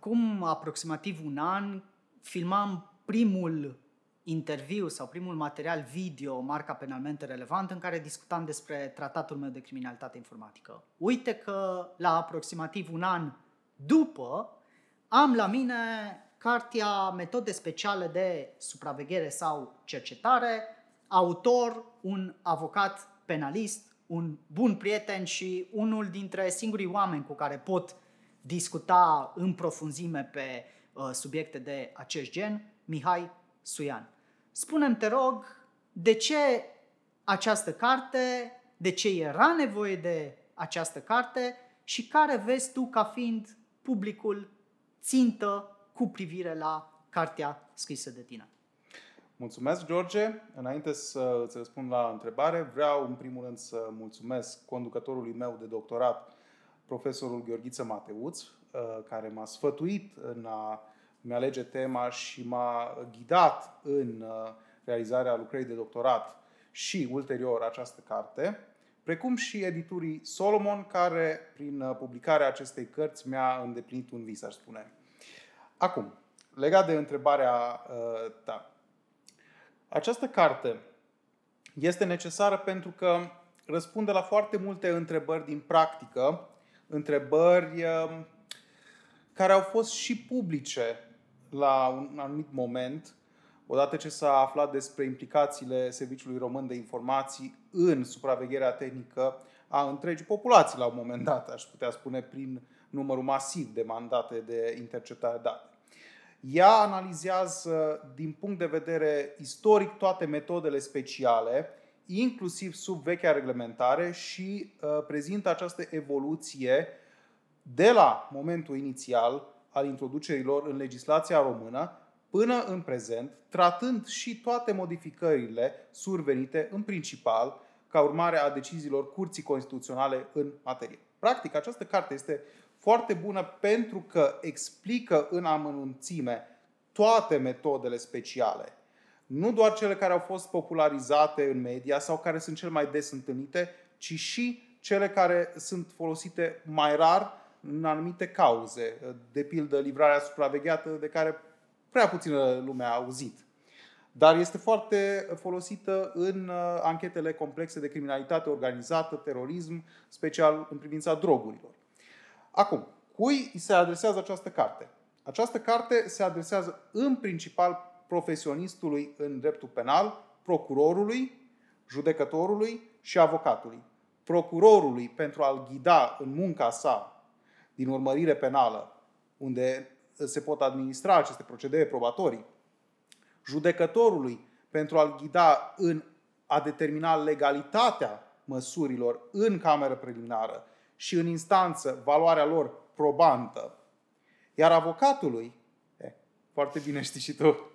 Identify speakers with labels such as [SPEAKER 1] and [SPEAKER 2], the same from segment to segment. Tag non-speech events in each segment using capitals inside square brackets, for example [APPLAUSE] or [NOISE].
[SPEAKER 1] acum aproximativ un an filmam primul interviu sau primul material video, marca penalmente relevant, în care discutam despre tratatul meu de criminalitate informatică. Uite că la aproximativ un an după am la mine cartea Metode speciale de supraveghere sau cercetare, autor, un avocat penalist, un bun prieten și unul dintre singurii oameni cu care pot discuta în profunzime pe uh, subiecte de acest gen, Mihai Suian. Spunem te rog, de ce această carte, de ce era nevoie de această carte și care vezi tu ca fiind publicul țintă cu privire la cartea scrisă de tine.
[SPEAKER 2] Mulțumesc, George. Înainte să îți răspund la întrebare, vreau în primul rând să mulțumesc conducătorului meu de doctorat, profesorul Gheorghiță Mateuț, uh, care m-a sfătuit în a mi alege tema și m-a ghidat în uh, realizarea lucrării de doctorat și ulterior această carte, precum și editurii Solomon, care prin uh, publicarea acestei cărți mi-a îndeplinit un vis, aș spune. Acum, legat de întrebarea uh, ta. Această carte este necesară pentru că răspunde la foarte multe întrebări din practică, întrebări uh, care au fost și publice la un anumit moment, odată ce s-a aflat despre implicațiile Serviciului Român de Informații în supravegherea tehnică a întregii populații la un moment dat, aș putea spune, prin numărul masiv de mandate de interceptare date. Ea analizează din punct de vedere istoric toate metodele speciale, inclusiv sub vechea reglementare și uh, prezintă această evoluție de la momentul inițial al introducerilor în legislația română până în prezent, tratând și toate modificările survenite în principal ca urmare a deciziilor Curții Constituționale în materie. Practic, această carte este foarte bună pentru că explică în amănunțime toate metodele speciale. Nu doar cele care au fost popularizate în media sau care sunt cel mai des întâlnite, ci și cele care sunt folosite mai rar în anumite cauze, de pildă livrarea supravegheată de care prea puțină lume a auzit. Dar este foarte folosită în uh, anchetele complexe de criminalitate organizată, terorism, special în privința drogurilor. Acum, cui se adresează această carte? Această carte se adresează în principal profesionistului în dreptul penal, procurorului, judecătorului și avocatului. Procurorului pentru a-l ghida în munca sa din urmărire penală, unde se pot administra aceste procedee probatorii, judecătorului pentru a-l ghida în a determina legalitatea măsurilor în cameră preliminară și în instanță valoarea lor probantă. Iar avocatului, e, foarte bine știi și tu,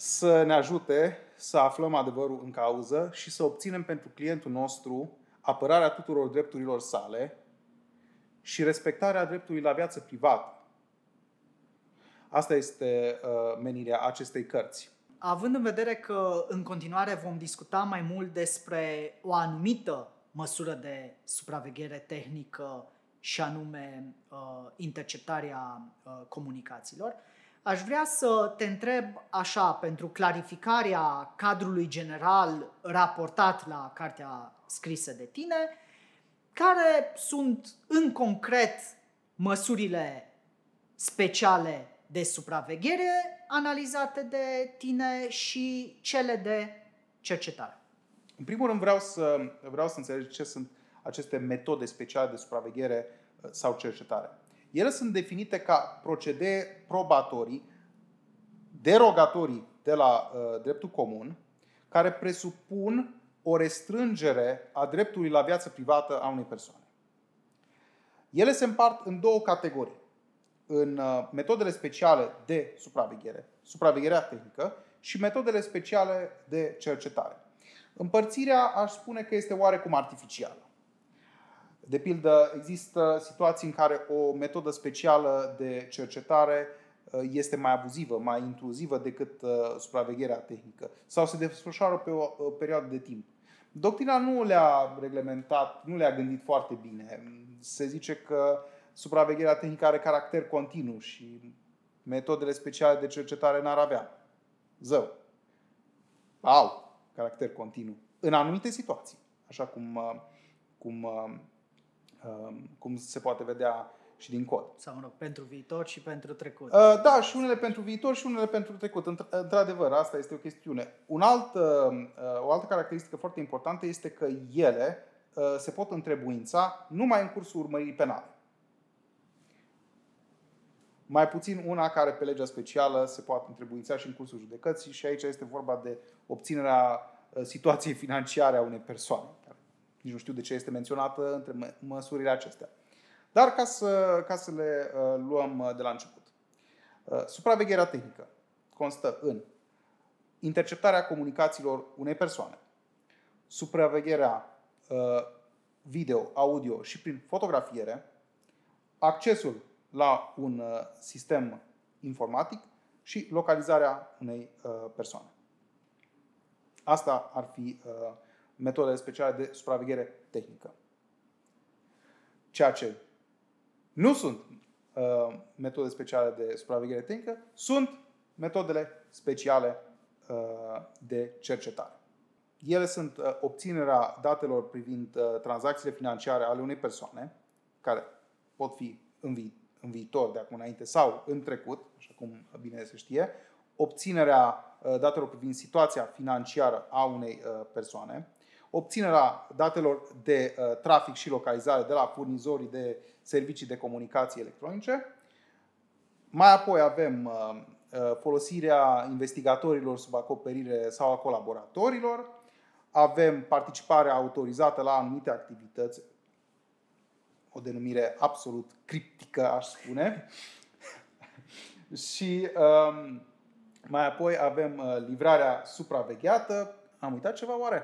[SPEAKER 2] să ne ajute să aflăm adevărul în cauză și să obținem pentru clientul nostru apărarea tuturor drepturilor sale și respectarea dreptului la viață privată. Asta este uh, menirea acestei cărți.
[SPEAKER 1] Având în vedere că în continuare vom discuta mai mult despre o anumită măsură de supraveghere tehnică și anume uh, interceptarea uh, comunicațiilor, aș vrea să te întreb așa, pentru clarificarea cadrului general raportat la cartea scrisă de tine, care sunt în concret măsurile speciale de supraveghere analizate de tine și cele de cercetare?
[SPEAKER 2] În primul rând vreau să, vreau să înțelegi ce sunt aceste metode speciale de supraveghere uh, sau cercetare. Ele sunt definite ca procedee probatorii, derogatorii de la uh, dreptul comun, care presupun o restrângere a dreptului la viață privată a unei persoane. Ele se împart în două categorii. În uh, metodele speciale de supraveghere, supravegherea tehnică și metodele speciale de cercetare. Împărțirea aș spune că este oarecum artificială. De pildă, există situații în care o metodă specială de cercetare uh, este mai abuzivă, mai intruzivă decât uh, supravegherea tehnică sau se desfășoară pe o perioadă de timp. Doctrina nu le-a reglementat, nu le-a gândit foarte bine. Se zice că supravegherea tehnică are caracter continuu și metodele speciale de cercetare n-ar avea. Zău. Au caracter continuu. În anumite situații. Așa cum, uh, cum, uh, um, cum se poate vedea și din cod.
[SPEAKER 1] Sau, mă rog, pentru viitor și pentru trecut.
[SPEAKER 2] Uh, da, și unele pentru viitor și unele pentru trecut. Într-adevăr, asta este o chestiune. Un alt, o altă caracteristică foarte importantă este că ele se pot întrebuința numai în cursul urmăririi penale. Mai puțin una care pe legea specială se poate întrebuința și în cursul judecății și aici este vorba de obținerea uh, situației financiare a unei persoane. Nici nu știu de ce este menționată între măsurile acestea. Dar ca să, ca să le uh, luăm uh, de la început. Supravegherea tehnică constă în interceptarea comunicațiilor unei persoane, supravegherea video, audio și prin fotografiere, accesul la un uh, sistem informatic și localizarea unei uh, persoane. Asta ar fi uh, metodele speciale de supraveghere tehnică. Ceea ce nu sunt metode speciale de supraveghere tehnică, sunt metodele speciale de cercetare. Ele sunt obținerea datelor privind tranzacțiile financiare ale unei persoane, care pot fi în viitor în viitor, de acum înainte, sau în trecut, așa cum bine se știe, obținerea uh, datelor privind situația financiară a unei uh, persoane, obținerea datelor de uh, trafic și localizare de la furnizorii de servicii de comunicații electronice. Mai apoi avem folosirea investigatorilor sub acoperire sau a colaboratorilor, avem participarea autorizată la anumite activități o denumire absolut criptică, aș spune. [LAUGHS] și um, mai apoi avem uh, livrarea supravegheată. Am uitat ceva oare?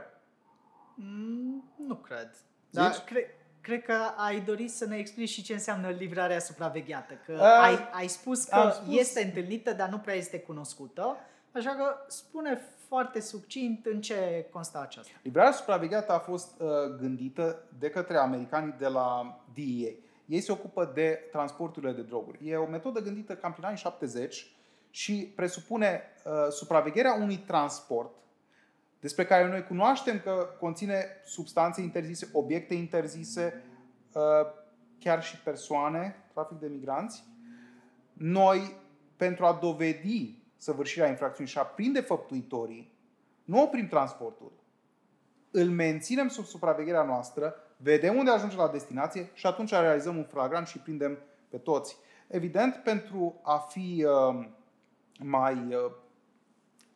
[SPEAKER 1] Mm, nu cred. Dar cre- cred că ai dorit să ne explici și ce înseamnă livrarea supravegheată. Că uh, ai, ai spus că spus... este întâlnită, dar nu prea este cunoscută. Așa că spune foarte succint în ce consta aceasta.
[SPEAKER 2] Livrarea supravegheată a fost uh, gândită de către americanii de la DEA. Ei se ocupă de transporturile de droguri. E o metodă gândită cam prin anii 70 și presupune uh, supravegherea unui transport despre care noi cunoaștem că conține substanțe interzise, obiecte interzise, uh, chiar și persoane, trafic de migranți. Noi, pentru a dovedi săvârșirea infracțiunii și a prinde făptuitorii, nu oprim transportul. Îl menținem sub supravegherea noastră, vedem unde ajunge la destinație și atunci realizăm un flagrant și prindem pe toți. Evident, pentru a fi uh, mai uh,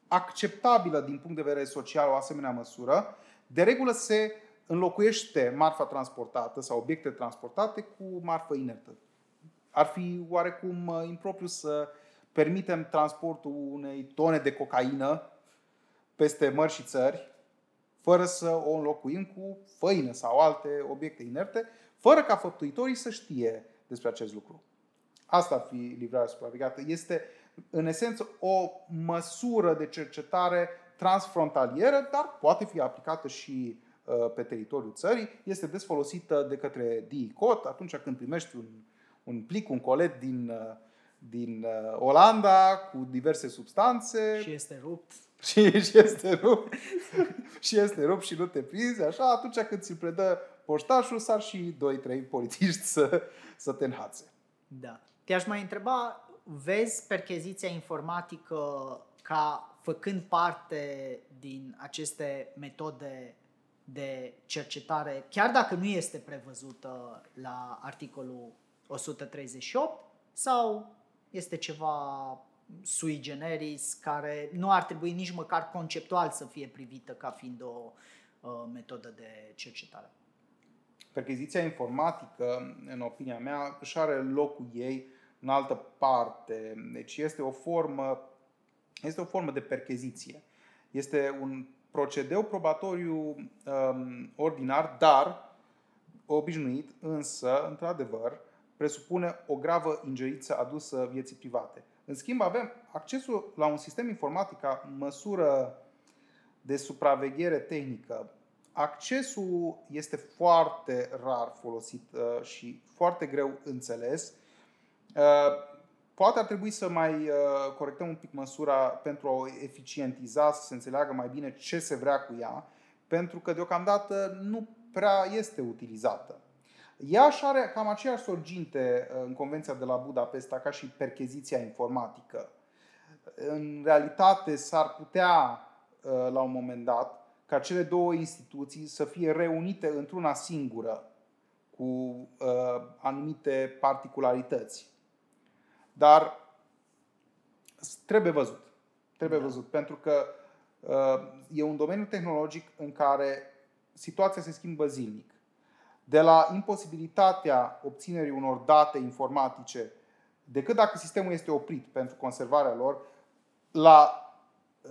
[SPEAKER 2] acceptabilă din punct de vedere social o asemenea măsură, de regulă se înlocuiește marfa transportată sau obiecte transportate cu marfă inertă. Ar fi oarecum uh, impropriu să permitem transportul unei tone de cocaină peste mări și țări, fără să o înlocuim cu făină sau alte obiecte inerte, fără ca făptuitorii să știe despre acest lucru. Asta ar fi livrarea supravegheată. Este, în esență, o măsură de cercetare transfrontalieră, dar poate fi aplicată și uh, pe teritoriul țării. Este des folosită de către DICOT atunci când primești un, un plic, un colet din uh, din uh, Olanda cu diverse substanțe.
[SPEAKER 1] Și este rupt. [LAUGHS]
[SPEAKER 2] Și, și este rupt. [LAUGHS] și este rupt și nu te prinzi, așa, atunci când ți-l predă poștașul, sar și 2-3 polițiști să, să te înhațe.
[SPEAKER 1] Da. Te-aș mai întreba, vezi percheziția informatică ca făcând parte din aceste metode de cercetare, chiar dacă nu este prevăzută la articolul 138, sau este ceva sui generis care nu ar trebui nici măcar conceptual să fie privită ca fiind o uh, metodă de cercetare.
[SPEAKER 2] Percheziția informatică, în opinia mea, își are locul ei în altă parte. Deci este o formă, este o formă de percheziție. Este un procedeu probatoriu um, ordinar, dar obișnuit, însă, într-adevăr, presupune o gravă ingerință adusă vieții private. În schimb, avem accesul la un sistem informatic ca măsură de supraveghere tehnică accesul este foarte rar folosit uh, și foarte greu înțeles. Uh, poate ar trebui să mai uh, corectăm un pic măsura pentru a o eficientiza, să se înțeleagă mai bine ce se vrea cu ea, pentru că deocamdată nu prea este utilizată. Ea și are cam aceeași sorginte în Convenția de la Budapesta ca și percheziția informatică. În realitate s-ar putea la un moment dat ca cele două instituții să fie reunite într-una singură cu uh, anumite particularități. Dar trebuie văzut. Trebuie da. văzut. Pentru că uh, e un domeniu tehnologic în care situația se schimbă zilnic. De la imposibilitatea obținerii unor date informatice, decât dacă sistemul este oprit pentru conservarea lor, la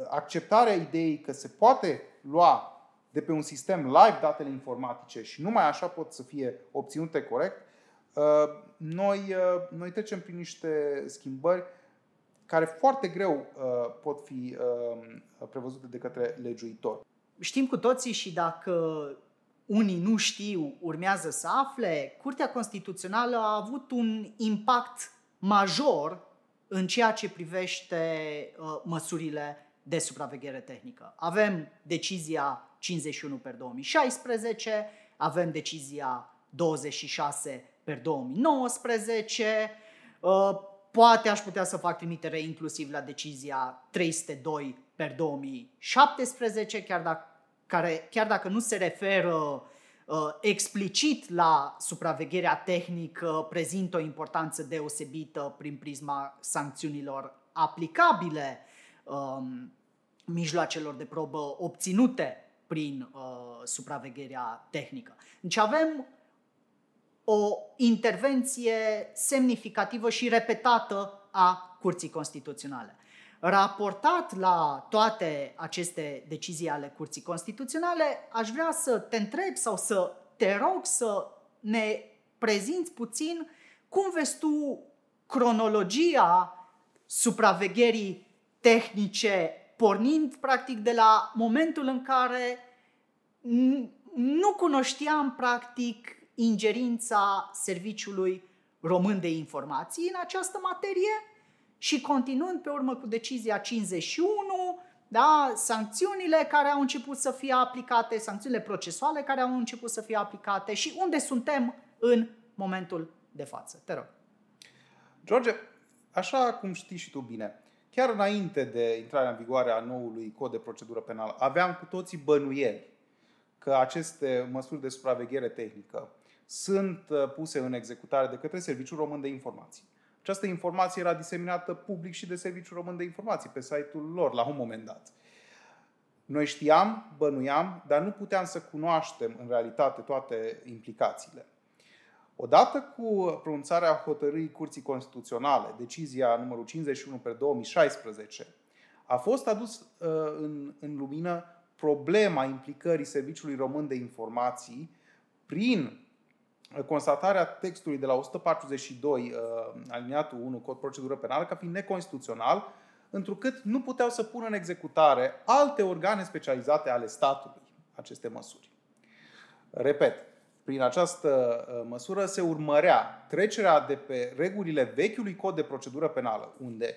[SPEAKER 2] acceptarea ideii că se poate lua de pe un sistem live datele informatice și numai așa pot să fie obținute corect, uh, noi, uh, noi trecem prin niște schimbări care foarte greu uh, pot fi prevăzute de către legiuitor.
[SPEAKER 1] Știm cu toții și dacă unii nu știu, urmează să afle, Curtea Constituțională a avut un impact major în ceea ce privește măsurile de supraveghere tehnică. Avem decizia 51 per 2016, avem decizia 26 per 2019, uh, poate aș putea să fac trimitere inclusiv la decizia 302 per 2017, chiar dacă, care, chiar dacă nu se referă uh, explicit la supravegherea tehnică, prezintă o importanță deosebită prin prisma sancțiunilor aplicabile um, mijloacelor de probă obținute prin uh, supravegherea tehnică. Deci avem o intervenție semnificativă și repetată a Curții Constituționale. Raportat la toate aceste decizii ale Curții Constituționale, aș vrea să te întreb sau să te rog să ne prezinți puțin cum vezi tu cronologia supravegherii tehnice pornind practic de la momentul în care nu cunoșteam practic ingerința Serviciului Român de Informații în această materie și continuând pe urmă cu decizia 51, da, sancțiunile care au început să fie aplicate, sancțiunile procesuale care au început să fie aplicate și unde suntem în momentul de față. Te rog.
[SPEAKER 2] George, așa cum știi și tu bine, chiar înainte de intrarea în vigoare a noului cod de procedură penală, aveam cu toții bănuieli că aceste măsuri de supraveghere tehnică sunt uh, puse în executare de către Serviciul Român de Informații. Această informație era diseminată public și de Serviciul Român de Informații pe site-ul lor la un moment dat. Noi știam, bănuiam, dar nu puteam să cunoaștem în realitate toate implicațiile. Odată cu pronunțarea hotărârii Curții Constituționale, decizia numărul 51 pe 2016, a fost adus uh, în, în lumină problema implicării Serviciului Român de Informații prin constatarea textului de la 142 uh, aliniatul 1 Cod Procedură Penală ca fiind neconstituțional, întrucât nu puteau să pună în executare alte organe specializate ale statului aceste măsuri. Repet, prin această uh, măsură se urmărea trecerea de pe regulile vechiului cod de procedură penală, unde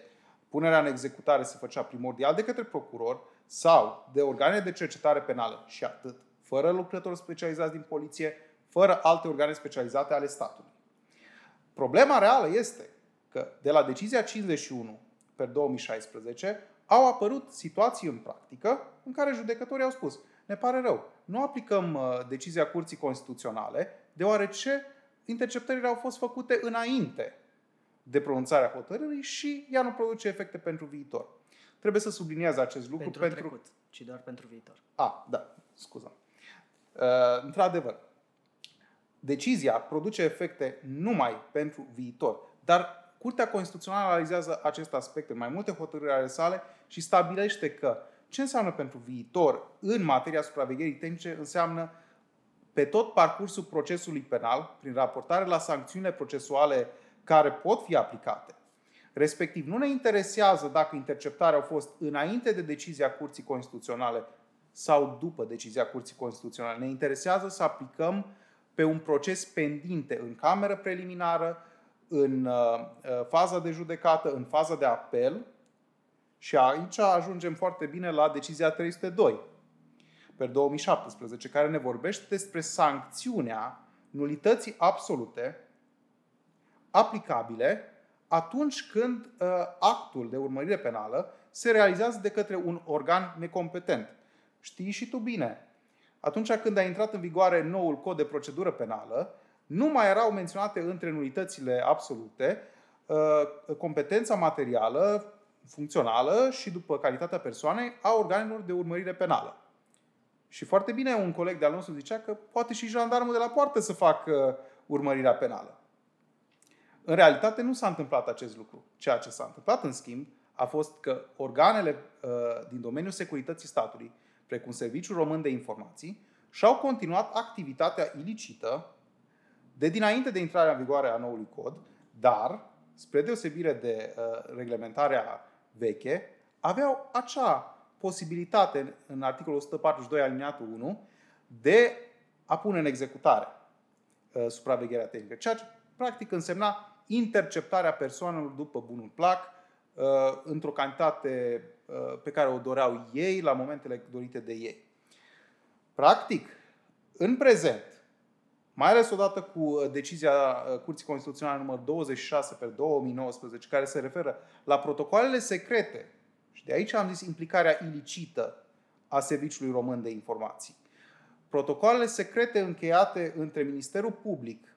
[SPEAKER 2] punerea în executare se făcea primordial de către procuror sau de organe de cercetare penală și atât, fără lucrători specializați din poliție, fără alte organe specializate ale statului. Problema reală este că de la decizia 51 pe 2016 au apărut situații în practică în care judecătorii au spus ne pare rău, nu aplicăm uh, decizia Curții Constituționale, deoarece interceptările au fost făcute înainte de pronunțarea hotărârii și ea nu produce efecte pentru viitor. Trebuie să subliniez acest lucru
[SPEAKER 1] pentru, pentru... trecut, ci doar pentru viitor.
[SPEAKER 2] A, da, scuză. Uh, într-adevăr, decizia produce efecte numai pentru viitor, dar Curtea Constituțională analizează acest aspect în mai multe hotărâri ale sale și stabilește că ce înseamnă pentru viitor în materia supravegherii tehnice? Înseamnă pe tot parcursul procesului penal, prin raportare la sancțiunile procesuale care pot fi aplicate. Respectiv, nu ne interesează dacă interceptarea a fost înainte de decizia Curții Constituționale sau după decizia Curții Constituționale. Ne interesează să aplicăm pe un proces pendinte în cameră preliminară, în uh, uh, faza de judecată, în faza de apel și aici ajungem foarte bine la decizia 302 pe 2017, care ne vorbește despre sancțiunea nulității absolute aplicabile atunci când uh, actul de urmărire penală se realizează de către un organ necompetent. Știi și tu bine. Atunci când a intrat în vigoare noul cod de procedură penală, nu mai erau menționate între nulitățile absolute uh, competența materială, funcțională și după calitatea persoanei a organelor de urmărire penală. Și foarte bine un coleg de-al nostru zicea că poate și jandarmul de la poartă să facă urmărirea penală. În realitate nu s-a întâmplat acest lucru. Ceea ce s-a întâmplat, în schimb, a fost că organele uh, din domeniul securității statului, precum Serviciul Român de Informații, și-au continuat activitatea ilicită de dinainte de intrarea în vigoare a noului cod, dar, spre deosebire de uh, reglementarea veche, aveau acea posibilitate în articolul 142 aliniatul 1 de a pune în executare uh, supravegherea tehnică. Ceea ce practic însemna interceptarea persoanelor după bunul plac uh, într-o cantitate uh, pe care o doreau ei la momentele dorite de ei. Practic, în prezent, mai ales odată cu uh, decizia uh, Curții Constituționale numărul 26 pe 2019, care se referă la protocoalele secrete, și de aici am zis implicarea ilicită a Serviciului Român de Informații. Protocoalele secrete încheiate între Ministerul Public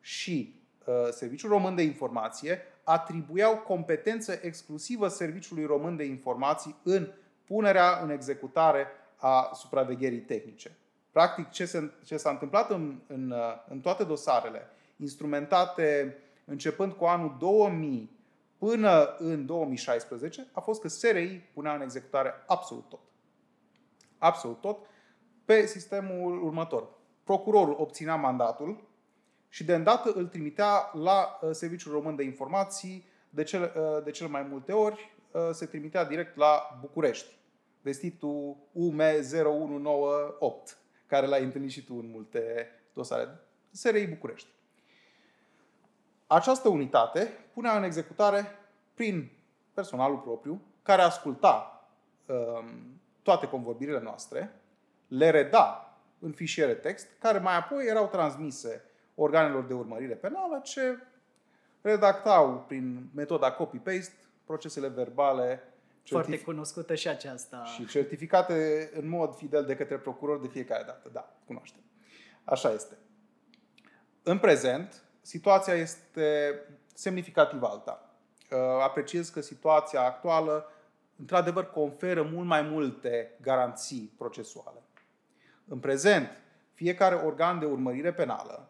[SPEAKER 2] și uh, Serviciul Român de Informație atribuiau competență exclusivă Serviciului Român de Informații în punerea în executare a supravegherii tehnice. Practic, ce, se, ce s-a întâmplat în, în, în toate dosarele, instrumentate începând cu anul 2000 până în 2016, a fost că SRI punea în executare absolut tot. Absolut tot pe sistemul următor. Procurorul obținea mandatul și de îndată îl trimitea la uh, Serviciul Român de Informații, de cel, uh, de cel mai multe ori uh, se trimitea direct la București, vestitul UM0198 care l-ai întâlnit și tu în multe dosare. SRI București. Această unitate punea în executare prin personalul propriu, care asculta um, toate convorbirile noastre, le reda în fișiere text, care mai apoi erau transmise organelor de urmărire penală, ce redactau prin metoda copy-paste procesele verbale
[SPEAKER 1] foarte certific- cunoscută și aceasta.
[SPEAKER 2] Și certificate în mod fidel de către procuror de fiecare dată. Da, cunoaștem. Așa este. În prezent, situația este semnificativ alta. Uh, apreciez că situația actuală, într-adevăr, conferă mult mai multe garanții procesuale. În prezent, fiecare organ de urmărire penală, uh,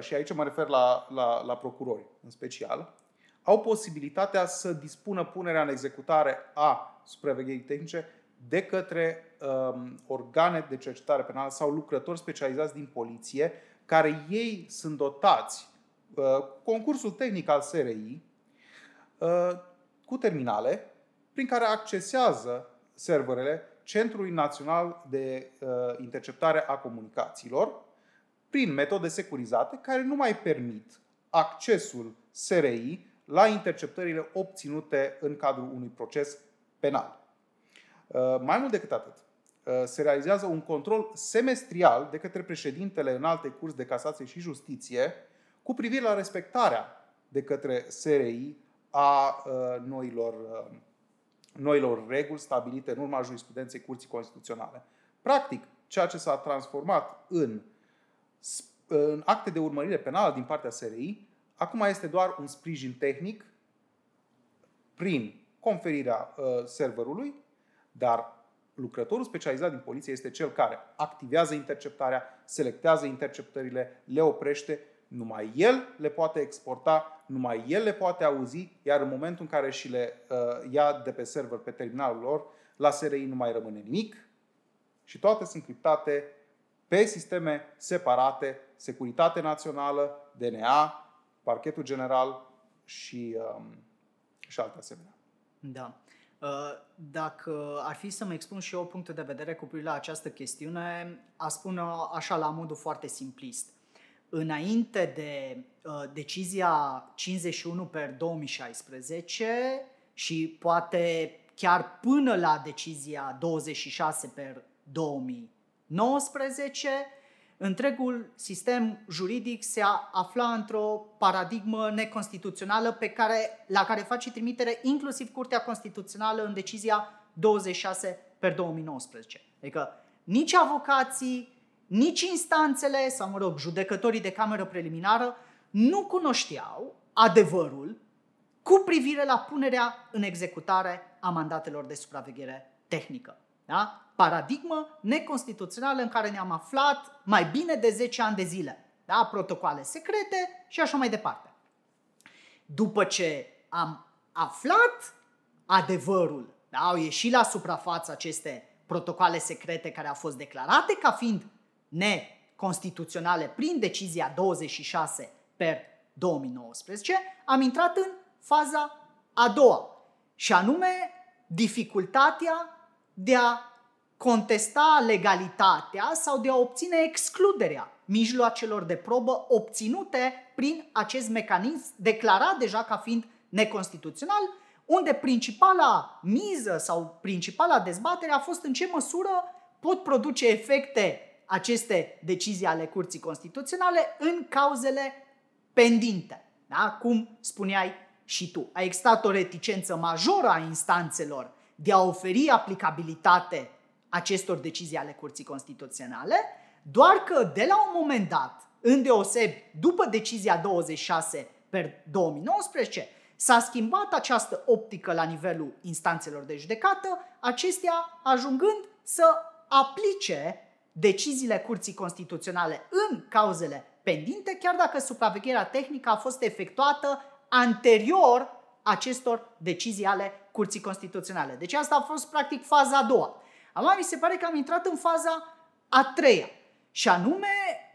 [SPEAKER 2] și aici mă refer la, la, la procurori în special, au posibilitatea să dispună punerea în executare a supravegherii tehnice de către um, organe de cercetare penală sau lucrători specializați din poliție, care ei sunt dotați, uh, concursul tehnic al SRI, uh, cu terminale, prin care accesează serverele Centrului Național de uh, Interceptare a Comunicațiilor, prin metode securizate care nu mai permit accesul SRI la interceptările obținute în cadrul unui proces penal. Uh, mai mult decât atât, uh, se realizează un control semestrial de către președintele în alte curs de casație și justiție cu privire la respectarea de către SRI a uh, noilor, noilor reguli stabilite în urma jurisprudenței Curții Constituționale. Practic, ceea ce s-a transformat în, în acte de urmărire penală din partea SRI Acum este doar un sprijin tehnic prin conferirea uh, serverului, dar lucrătorul specializat din poliție este cel care activează interceptarea, selectează interceptările, le oprește, numai el le poate exporta, numai el le poate auzi, iar în momentul în care și le uh, ia de pe server, pe terminalul lor, la SRI nu mai rămâne nimic și toate sunt criptate pe sisteme separate, securitate națională, DNA, parchetul general și, um, și alte asemenea.
[SPEAKER 1] Da. Uh, dacă ar fi să-mi expun și eu punctul de vedere cu privire la această chestiune, a spune așa la modul foarte simplist. Înainte de uh, decizia 51 per 2016 și poate chiar până la decizia 26 per 2019, întregul sistem juridic se afla într-o paradigmă neconstituțională pe care, la care face trimitere inclusiv Curtea Constituțională în decizia 26 per 2019. Adică nici avocații, nici instanțele, sau mă rog, judecătorii de cameră preliminară nu cunoșteau adevărul cu privire la punerea în executare a mandatelor de supraveghere tehnică. Da? Paradigmă neconstituțională în care ne-am aflat mai bine de 10 ani de zile. Da? Protocoale secrete și așa mai departe. După ce am aflat adevărul, da? au ieșit la suprafață aceste protocoale secrete care au fost declarate ca fiind neconstituționale prin decizia 26 per 2019, am intrat în faza a doua, și anume dificultatea de a contesta legalitatea sau de a obține excluderea mijloacelor de probă obținute prin acest mecanism declarat deja ca fiind neconstituțional, unde principala miză sau principala dezbatere a fost în ce măsură pot produce efecte aceste decizii ale Curții Constituționale în cauzele pendinte. Da? Cum spuneai și tu. A existat o reticență majoră a instanțelor de a oferi aplicabilitate acestor decizii ale Curții Constituționale, doar că de la un moment dat, îndeoseb după decizia 26 per 2019, s-a schimbat această optică la nivelul instanțelor de judecată, acestea ajungând să aplice deciziile Curții Constituționale în cauzele pendinte, chiar dacă supravegherea tehnică a fost efectuată anterior acestor decizii ale Curții Constituționale. Deci asta a fost practic faza a doua. Acum mi se pare că am intrat în faza a treia. Și anume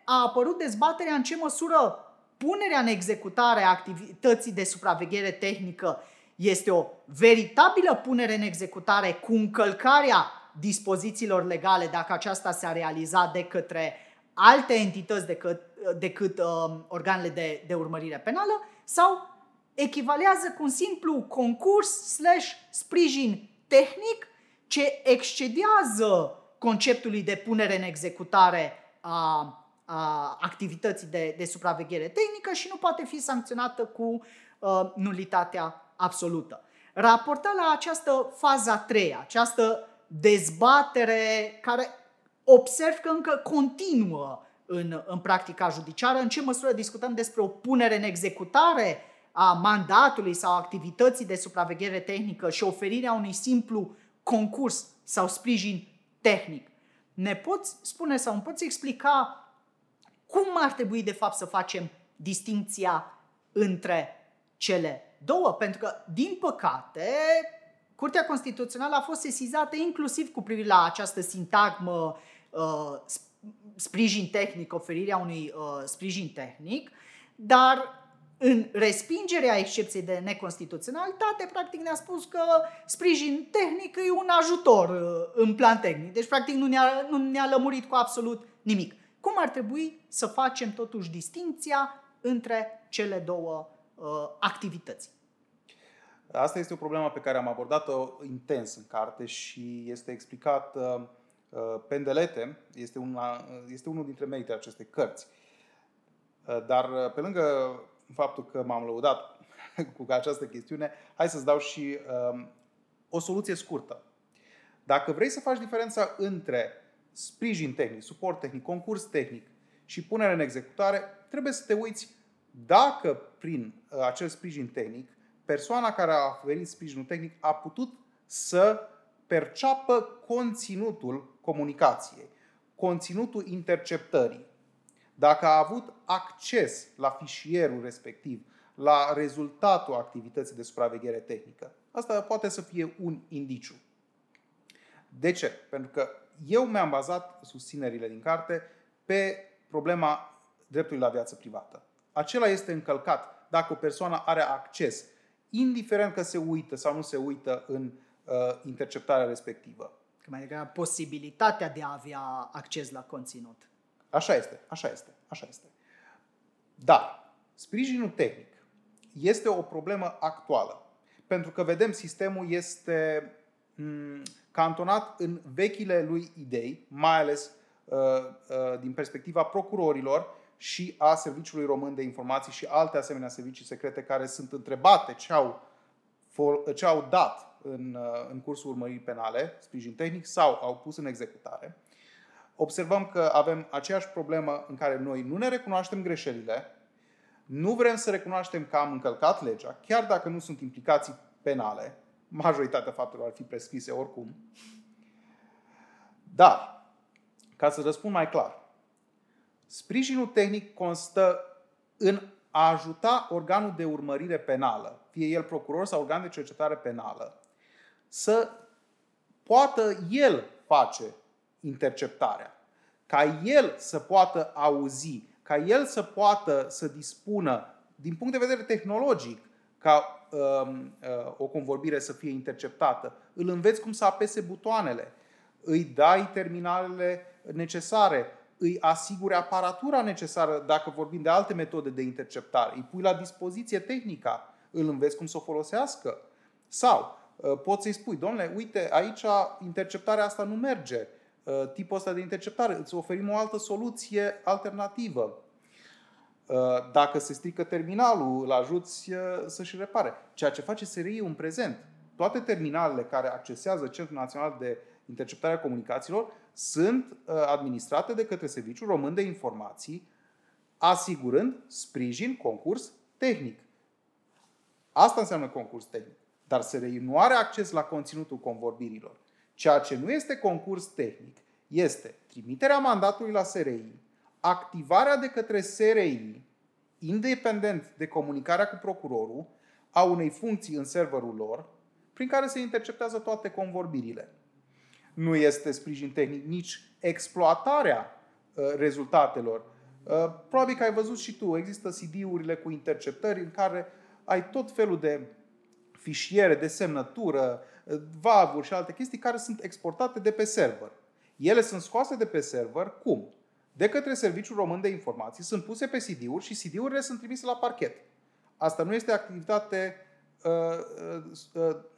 [SPEAKER 1] a apărut dezbaterea în ce măsură punerea în executare a activității de supraveghere tehnică este o veritabilă punere în executare cu încălcarea dispozițiilor legale dacă aceasta s-a realizat de către alte entități decât, decât uh, organele de, de urmărire penală sau echivalează cu un simplu concurs slash sprijin tehnic ce excedează conceptului de punere în executare a, a activității de, de supraveghere tehnică și nu poate fi sancționată cu uh, nulitatea absolută. Raportat la această fază a treia, această dezbatere care observ că încă continuă în, în practica judiciară, în ce măsură discutăm despre o punere în executare a mandatului sau activității de supraveghere tehnică și oferirea unui simplu concurs sau sprijin tehnic. Ne poți spune sau îmi poți explica cum ar trebui de fapt să facem distinția între cele două? Pentru că, din păcate, Curtea Constituțională a fost sesizată inclusiv cu privire la această sintagmă uh, sprijin tehnic, oferirea unui uh, sprijin tehnic, dar în respingerea excepției de neconstituționalitate, practic ne-a spus că sprijin tehnic e un ajutor uh, în plan tehnic. Deci, practic, nu ne-a, nu ne-a lămurit cu absolut nimic. Cum ar trebui să facem totuși distinția între cele două uh, activități?
[SPEAKER 2] Asta este o problemă pe care am abordat-o intens în carte și este explicat uh, uh pendelete, este, una, este unul dintre meritele acestei cărți. Uh, dar uh, pe lângă faptul că m-am lăudat [LAUGHS] cu această chestiune, hai să-ți dau și um, o soluție scurtă. Dacă vrei să faci diferența între sprijin tehnic, suport tehnic, concurs tehnic și punere în executare, trebuie să te uiți dacă prin uh, acel sprijin tehnic persoana care a oferit sprijinul tehnic a putut să perceapă conținutul comunicației, conținutul interceptării, dacă a avut acces la fișierul respectiv, la rezultatul activității de supraveghere tehnică, asta poate să fie un indiciu. De ce? Pentru că eu mi-am bazat susținerile din carte pe problema dreptului la viață privată. Acela este încălcat dacă o persoană are acces, indiferent că se uită sau nu se uită în uh, interceptarea respectivă.
[SPEAKER 1] Că mai degrabă posibilitatea de a avea acces la conținut.
[SPEAKER 2] Așa este, așa este, așa este. Dar sprijinul tehnic este o problemă actuală. Pentru că vedem, sistemul este mm, cantonat în vechile lui idei, mai ales uh, uh, din perspectiva procurorilor și a Serviciului Român de Informații și alte asemenea servicii secrete care sunt întrebate ce au, ce au dat în, uh, în cursul urmării penale, sprijin tehnic, sau au pus în executare. Observăm că avem aceeași problemă în care noi nu ne recunoaștem greșelile, nu vrem să recunoaștem că am încălcat legea, chiar dacă nu sunt implicații penale, majoritatea faptelor ar fi prescrise oricum. Dar, ca să răspund mai clar, sprijinul tehnic constă în a ajuta organul de urmărire penală, fie el procuror sau organ de cercetare penală, să poată el face interceptarea, ca el să poată auzi, ca el să poată să dispună, din punct de vedere tehnologic, ca uh, uh, o convorbire să fie interceptată. Îl înveți cum să apese butoanele, îi dai terminalele necesare, îi asiguri aparatura necesară dacă vorbim de alte metode de interceptare, îi pui la dispoziție tehnica, îl înveți cum să o folosească. Sau uh, poți să-i spui, domnule, uite, aici interceptarea asta nu merge, uh, tipul ăsta de interceptare, îți oferim o altă soluție alternativă. Uh, dacă se strică terminalul, îl ajuți să-și repare. Ceea ce face SRI în prezent. Toate terminalele care accesează Centrul Național de Interceptare a Comunicațiilor sunt uh, administrate de către Serviciul Român de Informații, asigurând sprijin, concurs tehnic. Asta înseamnă concurs tehnic. Dar SRI nu are acces la conținutul convorbirilor. Ceea ce nu este concurs tehnic este trimiterea mandatului la SRI, activarea de către SRI, independent de comunicarea cu procurorul, a unei funcții în serverul lor, prin care se interceptează toate convorbirile nu este sprijin tehnic, nici exploatarea uh, rezultatelor. Uh, probabil că ai văzut și tu, există CD-urile cu interceptări în care ai tot felul de fișiere de semnătură, uh, valvuri și alte chestii care sunt exportate de pe server. Ele sunt scoase de pe server cum? De către Serviciul Român de Informații, sunt puse pe CD-uri și CD-urile sunt trimise la parchet. Asta nu este activitate,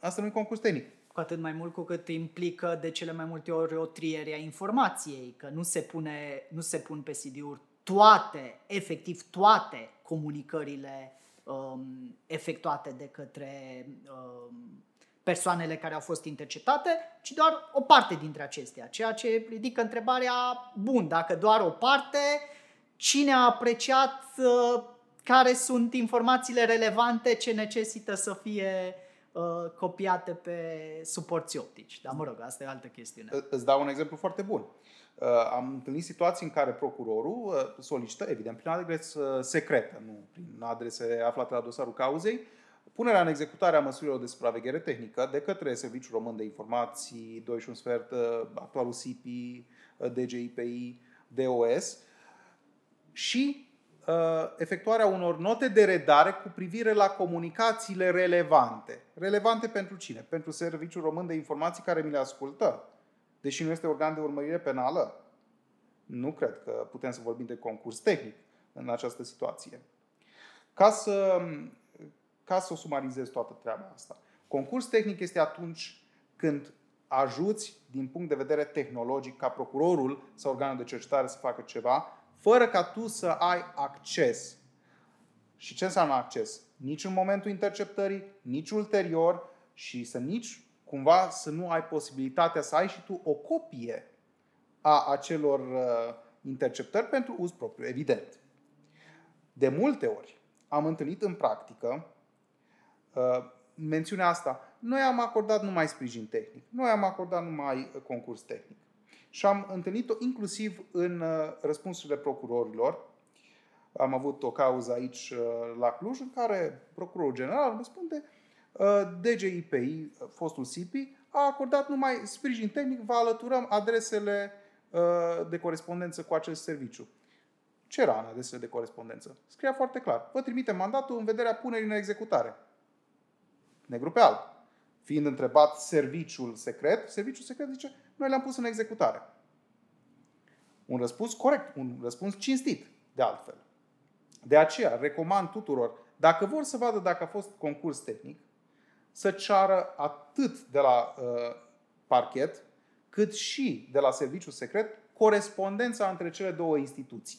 [SPEAKER 2] asta nu e concurs tehnic
[SPEAKER 1] cu atât mai mult cu cât implică de cele mai multe ori o triere a informației, că nu se, pune, nu se pun pe CD-uri toate, efectiv toate comunicările um, efectuate de către um, persoanele care au fost interceptate, ci doar o parte dintre acestea, ceea ce ridică întrebarea, bun, dacă doar o parte, cine a apreciat uh, care sunt informațiile relevante ce necesită să fie uh, copiate pe suporți optici. Dar mă rog, asta e altă chestiune.
[SPEAKER 2] Îți dau un exemplu foarte bun. Uh, am întâlnit situații în care procurorul uh, solicită, evident, prin adresă secretă, nu prin adrese aflate la dosarul cauzei, punerea în executare a măsurilor de supraveghere tehnică de către Serviciul Român de Informații, 2 și un sfert, uh, actualul SIPI, uh, DGIPI, DOS și Uh, efectuarea unor note de redare cu privire la comunicațiile relevante. Relevante pentru cine? Pentru Serviciul Român de Informații care mi le ascultă. Deși nu este organ de urmărire penală, nu cred că putem să vorbim de concurs tehnic în această situație. Ca să, ca să o sumarizez toată treaba asta. Concurs tehnic este atunci când ajuți din punct de vedere tehnologic ca procurorul sau organul de cercetare să facă ceva fără ca tu să ai acces. Și ce înseamnă acces? Nici în momentul interceptării, nici ulterior și să nici cumva să nu ai posibilitatea să ai și tu o copie a acelor uh, interceptări pentru uz propriu, evident. De multe ori am întâlnit în practică uh, mențiunea asta. Noi am acordat numai sprijin tehnic, noi am acordat numai concurs tehnic și am întâlnit-o inclusiv în uh, răspunsurile procurorilor. Am avut o cauză aici uh, la Cluj în care procurorul general răspunde uh, DGIPI, fostul SIPI, a acordat numai sprijin tehnic, vă alăturăm adresele de corespondență cu acest serviciu. Ce era în adresele de corespondență? Scria foarte clar. Vă trimite mandatul în vederea punerii în executare. Negru pe alb. Fiind întrebat serviciul secret, serviciul secret zice, noi le-am pus în executare. Un răspuns corect, un răspuns cinstit, de altfel. De aceea, recomand tuturor, dacă vor să vadă dacă a fost concurs tehnic, să ceară atât de la uh, parchet, cât și de la serviciul secret, corespondența între cele două instituții.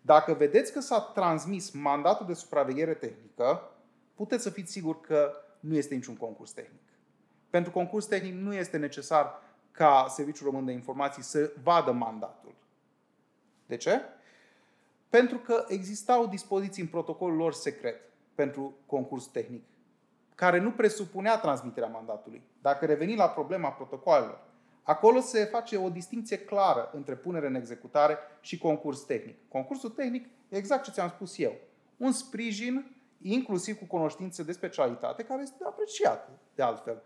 [SPEAKER 2] Dacă vedeți că s-a transmis mandatul de supraveghere tehnică, puteți să fiți siguri că nu este niciun concurs tehnic. Pentru concurs tehnic nu este necesar ca Serviciul Român de Informații să vadă mandatul. De ce? Pentru că existau dispoziții în protocolul lor secret pentru concurs tehnic, care nu presupunea transmiterea mandatului. Dacă revenim la problema protocolelor, acolo se face o distinție clară între punere în executare și concurs tehnic. Concursul tehnic e exact ce ți-am spus eu. Un sprijin, inclusiv cu cunoștințe de specialitate, care este apreciat, de altfel,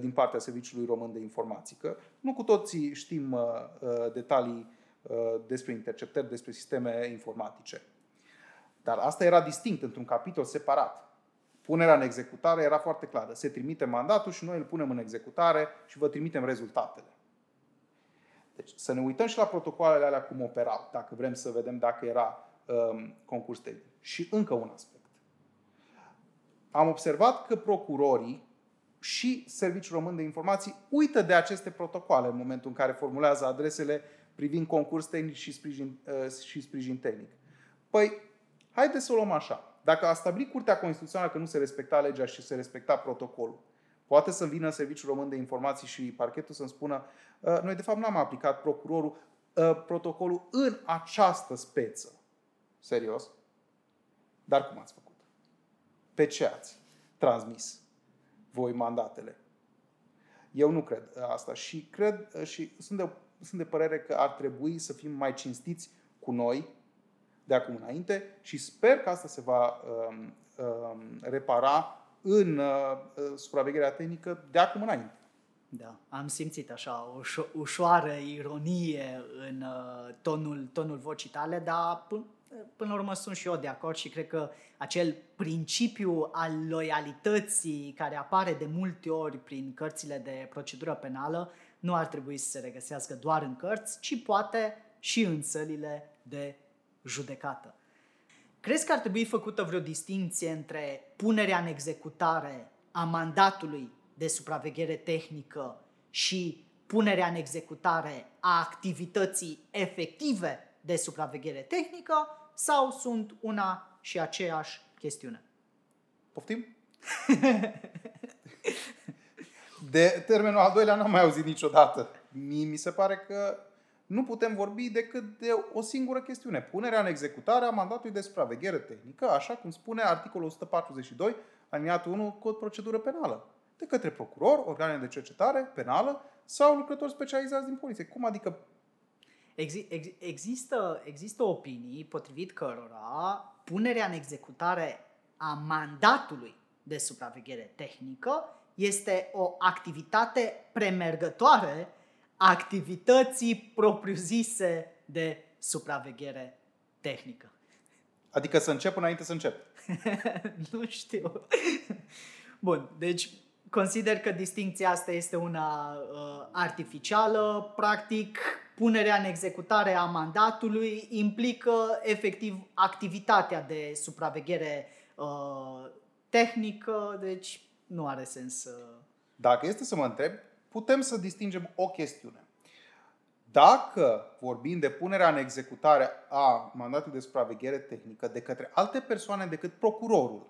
[SPEAKER 2] din partea Serviciului Român de Informații. Că nu cu toții știm uh, uh, detalii Uh, despre interceptări, despre sisteme informatice. Dar asta era distinct într-un capitol separat. Punerea în executare era foarte clară. Se trimite mandatul și noi îl punem în executare și vă trimitem rezultatele. Deci să ne uităm și la protocoalele alea cum operau, dacă vrem să vedem dacă era um, concurs tehnic. Și încă un aspect. Am observat că procurorii și Serviciul Român de Informații uită de aceste protocoale în momentul în care formulează adresele privind concurs tehnic și sprijin, uh, și sprijin tehnic. Păi, haideți să o luăm așa. Dacă a stabilit Curtea Constituțională că nu se respecta legea și se respecta protocolul, poate să vină Serviciul Român de Informații și parchetul să-mi spună uh, noi de fapt n-am aplicat procurorul uh, protocolul în această speță. Serios? Dar cum ați făcut? Pe ce ați transmis voi mandatele? Eu nu cred asta și cred și sunt de sunt de părere că ar trebui să fim mai cinstiți cu noi de acum înainte și sper că asta se va um, um, repara în uh, supravegherea tehnică de acum înainte.
[SPEAKER 1] Da, am simțit așa o ușo- ușoară ironie în uh, tonul, tonul vocii tale, dar p- până la urmă sunt și eu de acord și cred că acel principiu al loialității care apare de multe ori prin cărțile de procedură penală nu ar trebui să se regăsească doar în cărți, ci poate și în sălile de judecată. Crezi că ar trebui făcută vreo distinție între punerea în executare a mandatului de supraveghere tehnică și punerea în executare a activității efective de supraveghere tehnică sau sunt una și aceeași chestiune?
[SPEAKER 2] Poftim? [LAUGHS] De termenul al doilea n-am mai auzit niciodată. Mi, mi se pare că nu putem vorbi decât de o singură chestiune. Punerea în executare a mandatului de supraveghere tehnică, așa cum spune articolul 142, aliniatul 1, cod procedură penală. De către procuror, organe de cercetare penală sau lucrători specializați din poliție. Cum adică
[SPEAKER 1] Exi- ex- există, există opinii potrivit cărora punerea în executare a mandatului de supraveghere tehnică este o activitate premergătoare activității propriu-zise de supraveghere tehnică.
[SPEAKER 2] Adică să încep înainte să încep. [LAUGHS]
[SPEAKER 1] nu știu. Bun, deci consider că distinția asta este una uh, artificială. Practic, punerea în executare a mandatului implică efectiv activitatea de supraveghere uh, tehnică, deci nu are sens să...
[SPEAKER 2] Dacă este să mă întreb, putem să distingem o chestiune. Dacă vorbim de punerea în executare a mandatului de supraveghere tehnică de către alte persoane decât procurorul,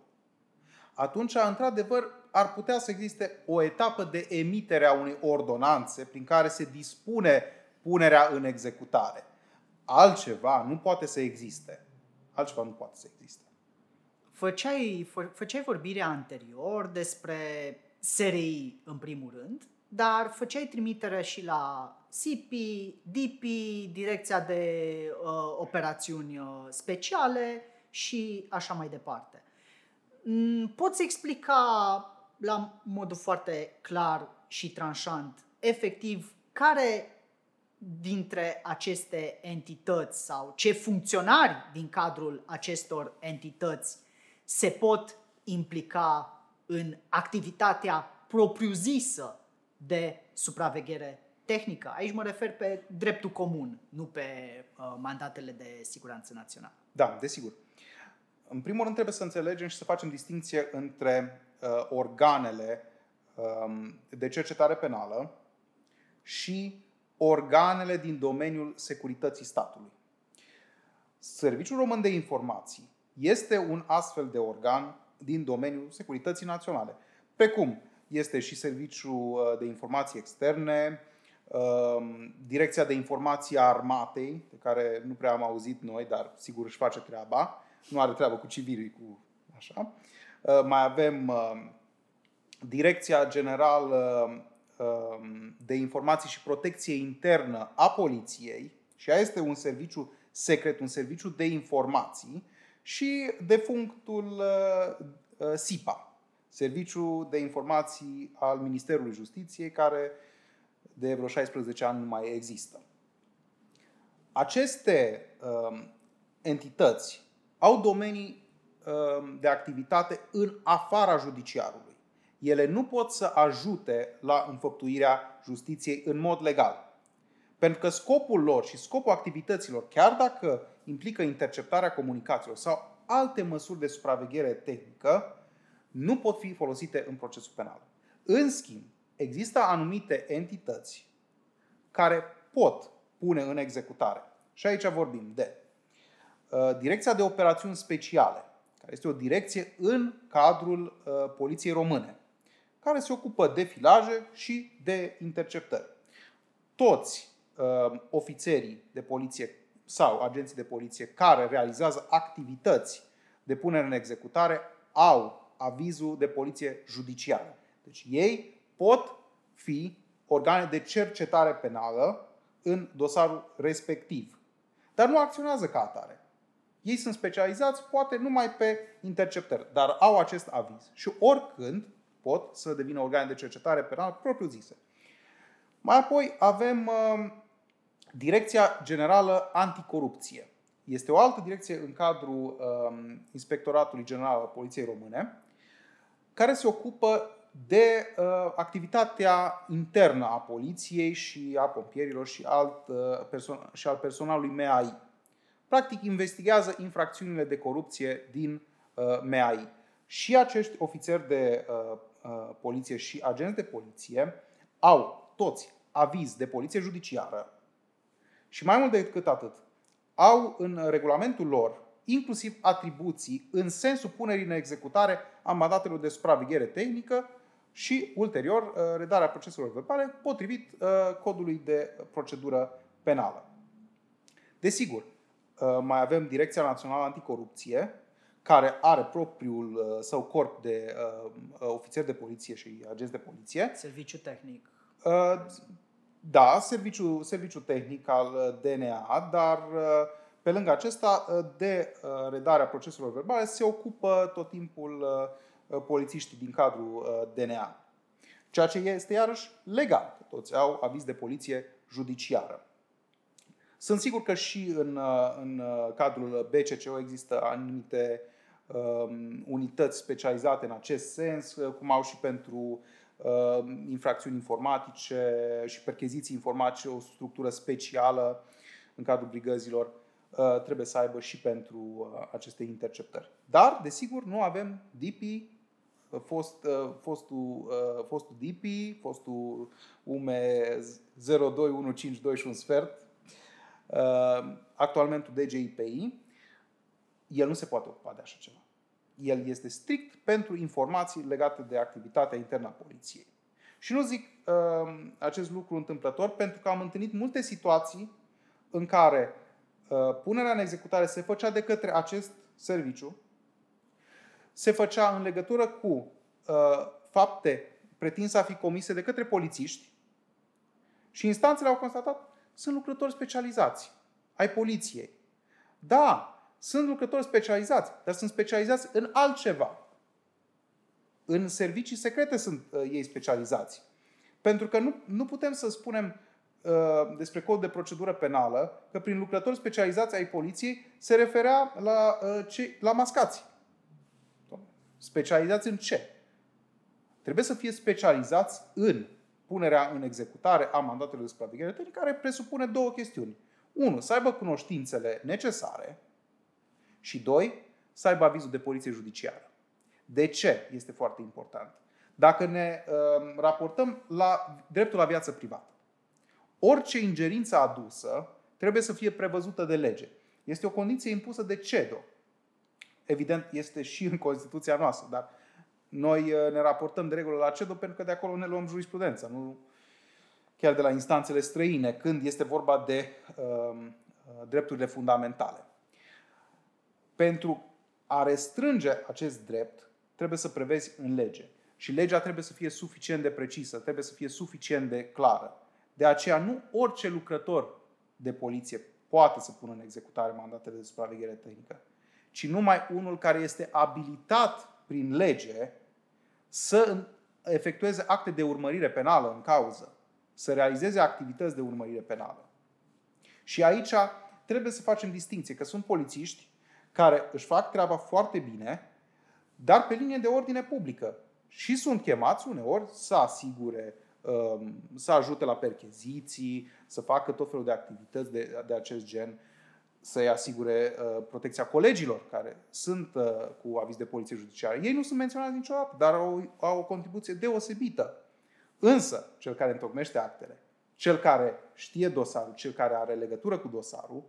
[SPEAKER 2] atunci, într-adevăr, ar putea să existe o etapă de emitere a unei ordonanțe prin care se dispune punerea în executare. Altceva nu poate să existe. Altceva nu poate să existe.
[SPEAKER 1] Făceai, fă, făceai vorbirea anterior despre SRI în primul rând, dar făceai trimitere și la CP, DP, Direcția de uh, Operațiuni uh, Speciale și așa mai departe. Mm, poți explica la modul foarte clar și tranșant, efectiv, care dintre aceste entități sau ce funcționari din cadrul acestor entități se pot implica în activitatea propriu-zisă de supraveghere tehnică. Aici mă refer pe dreptul comun, nu pe uh, mandatele de siguranță națională.
[SPEAKER 2] Da, desigur. În primul rând trebuie să înțelegem și să facem distinție între uh, organele um, de cercetare penală și organele din domeniul securității statului. Serviciul Român de Informații este un astfel de organ din domeniul securității naționale, precum este și Serviciul uh, de Informații Externe, um, Direcția de Informații a Armatei, pe care nu prea am auzit noi, dar sigur își face treaba, nu are treabă cu civilii, cu așa. Uh, mai avem uh, Direcția Generală um, de Informații și Protecție Internă a Poliției, și ea este un serviciu secret, un serviciu de informații, și defunctul SIPA, Serviciul de Informații al Ministerului Justiției, care de vreo 16 ani nu mai există. Aceste uh, entități au domenii uh, de activitate în afara judiciarului. Ele nu pot să ajute la înfăptuirea justiției în mod legal. Pentru că scopul lor și scopul activităților, chiar dacă implică interceptarea comunicațiilor sau alte măsuri de supraveghere tehnică, nu pot fi folosite în procesul penal. În schimb, există anumite entități care pot pune în executare. Și aici vorbim de uh, Direcția de Operațiuni Speciale, care este o direcție în cadrul uh, Poliției Române, care se ocupă de filaje și de interceptări. Toți uh, ofițerii de poliție sau agenții de poliție care realizează activități de punere în executare au avizul de poliție judiciară. Deci ei pot fi organe de cercetare penală în dosarul respectiv. Dar nu acționează ca atare. Ei sunt specializați poate numai pe interceptări, dar au acest aviz și oricând pot să devină organe de cercetare penală propriu-zise. Mai apoi avem uh, Direcția Generală Anticorupție. Este o altă direcție în cadrul uh, Inspectoratului General al Poliției Române, care se ocupă de uh, activitatea internă a poliției și a pompierilor și, alt, uh, person- și al personalului MAI. Practic, investigează infracțiunile de corupție din uh, MAI. Și acești ofițeri de uh, uh, poliție și agenți de poliție au toți aviz de poliție judiciară și mai mult decât atât, au în regulamentul lor inclusiv atribuții în sensul punerii în executare a mandatelor de supraveghere tehnică și, ulterior, uh, redarea proceselor verbale potrivit uh, codului de procedură penală. Desigur, uh, mai avem Direcția Națională Anticorupție, care are propriul său corp de ofițeri de poliție și agenți de poliție.
[SPEAKER 1] Serviciu tehnic.
[SPEAKER 2] Da, serviciu, serviciu tehnic al DNA, dar pe lângă acesta, de redarea proceselor verbale se ocupă tot timpul Uh, polițiștii din cadrul uh, DNA. Ceea ce este iarăși legal, că toți au aviz de poliție judiciară. Sunt sigur că și în, uh, în cadrul BCCO există anumite um, unități specializate în acest sens, cum au și pentru uh, infracțiuni informatice și percheziții informatice o structură specială în cadrul brigăzilor. Uh, trebuie să aibă și pentru uh, aceste interceptări. Dar, desigur, nu avem DP fost, uh, fostul, uh, fostul DP, fostul UME 021522 și un sfert, uh, actualmente DGIPI, el nu se poate ocupa de așa ceva. El este strict pentru informații legate de activitatea internă a poliției. Și nu zic uh, acest lucru întâmplător pentru că am întâlnit multe situații în care uh, punerea în executare se făcea de către acest serviciu, se făcea în legătură cu uh, fapte pretinse a fi comise de către polițiști și instanțele au constatat sunt lucrători specializați ai poliției. Da, sunt lucrători specializați, dar sunt specializați în altceva. În servicii secrete sunt uh, ei specializați. Pentru că nu, nu putem să spunem uh, despre cod de procedură penală că prin lucrători specializați ai poliției se referea la, uh, ce, la mascați. Specializați în ce? trebuie să fie specializați în punerea în executare a mandatelor de supraveghere tehnică, care presupune două chestiuni. Unu, să aibă cunoștințele necesare și doi, să aibă avizul de poliție judiciară. De ce este foarte important? Dacă ne uh, raportăm la dreptul la viață privată, orice ingerință adusă trebuie să fie prevăzută de lege. Este o condiție impusă de CEDO. Evident, este și în Constituția noastră, dar noi uh, ne raportăm de regulă la CEDO pentru că de acolo ne luăm jurisprudența, nu chiar de la instanțele străine, când este vorba de uh, drepturile fundamentale. Pentru a restrânge acest drept, trebuie să prevezi în lege. Și legea trebuie să fie suficient de precisă, trebuie să fie suficient de clară. De aceea, nu orice lucrător de poliție poate să pună în executare mandatele de supraveghere tehnică, ci numai unul care este abilitat prin lege să efectueze acte de urmărire penală în cauză, să realizeze activități de urmărire penală. Și aici trebuie să facem distinție, că sunt polițiști care își fac treaba foarte bine, dar pe linie de ordine publică. Și sunt chemați uneori să asigure, um, să ajute la percheziții, să facă tot felul de activități de, de acest gen, să-i asigure uh, protecția colegilor care sunt uh, cu aviz de poliție judiciară. Ei nu sunt menționați niciodată, dar au, au o contribuție deosebită. Însă, cel care întocmește actele, cel care știe dosarul, cel care are legătură cu dosarul,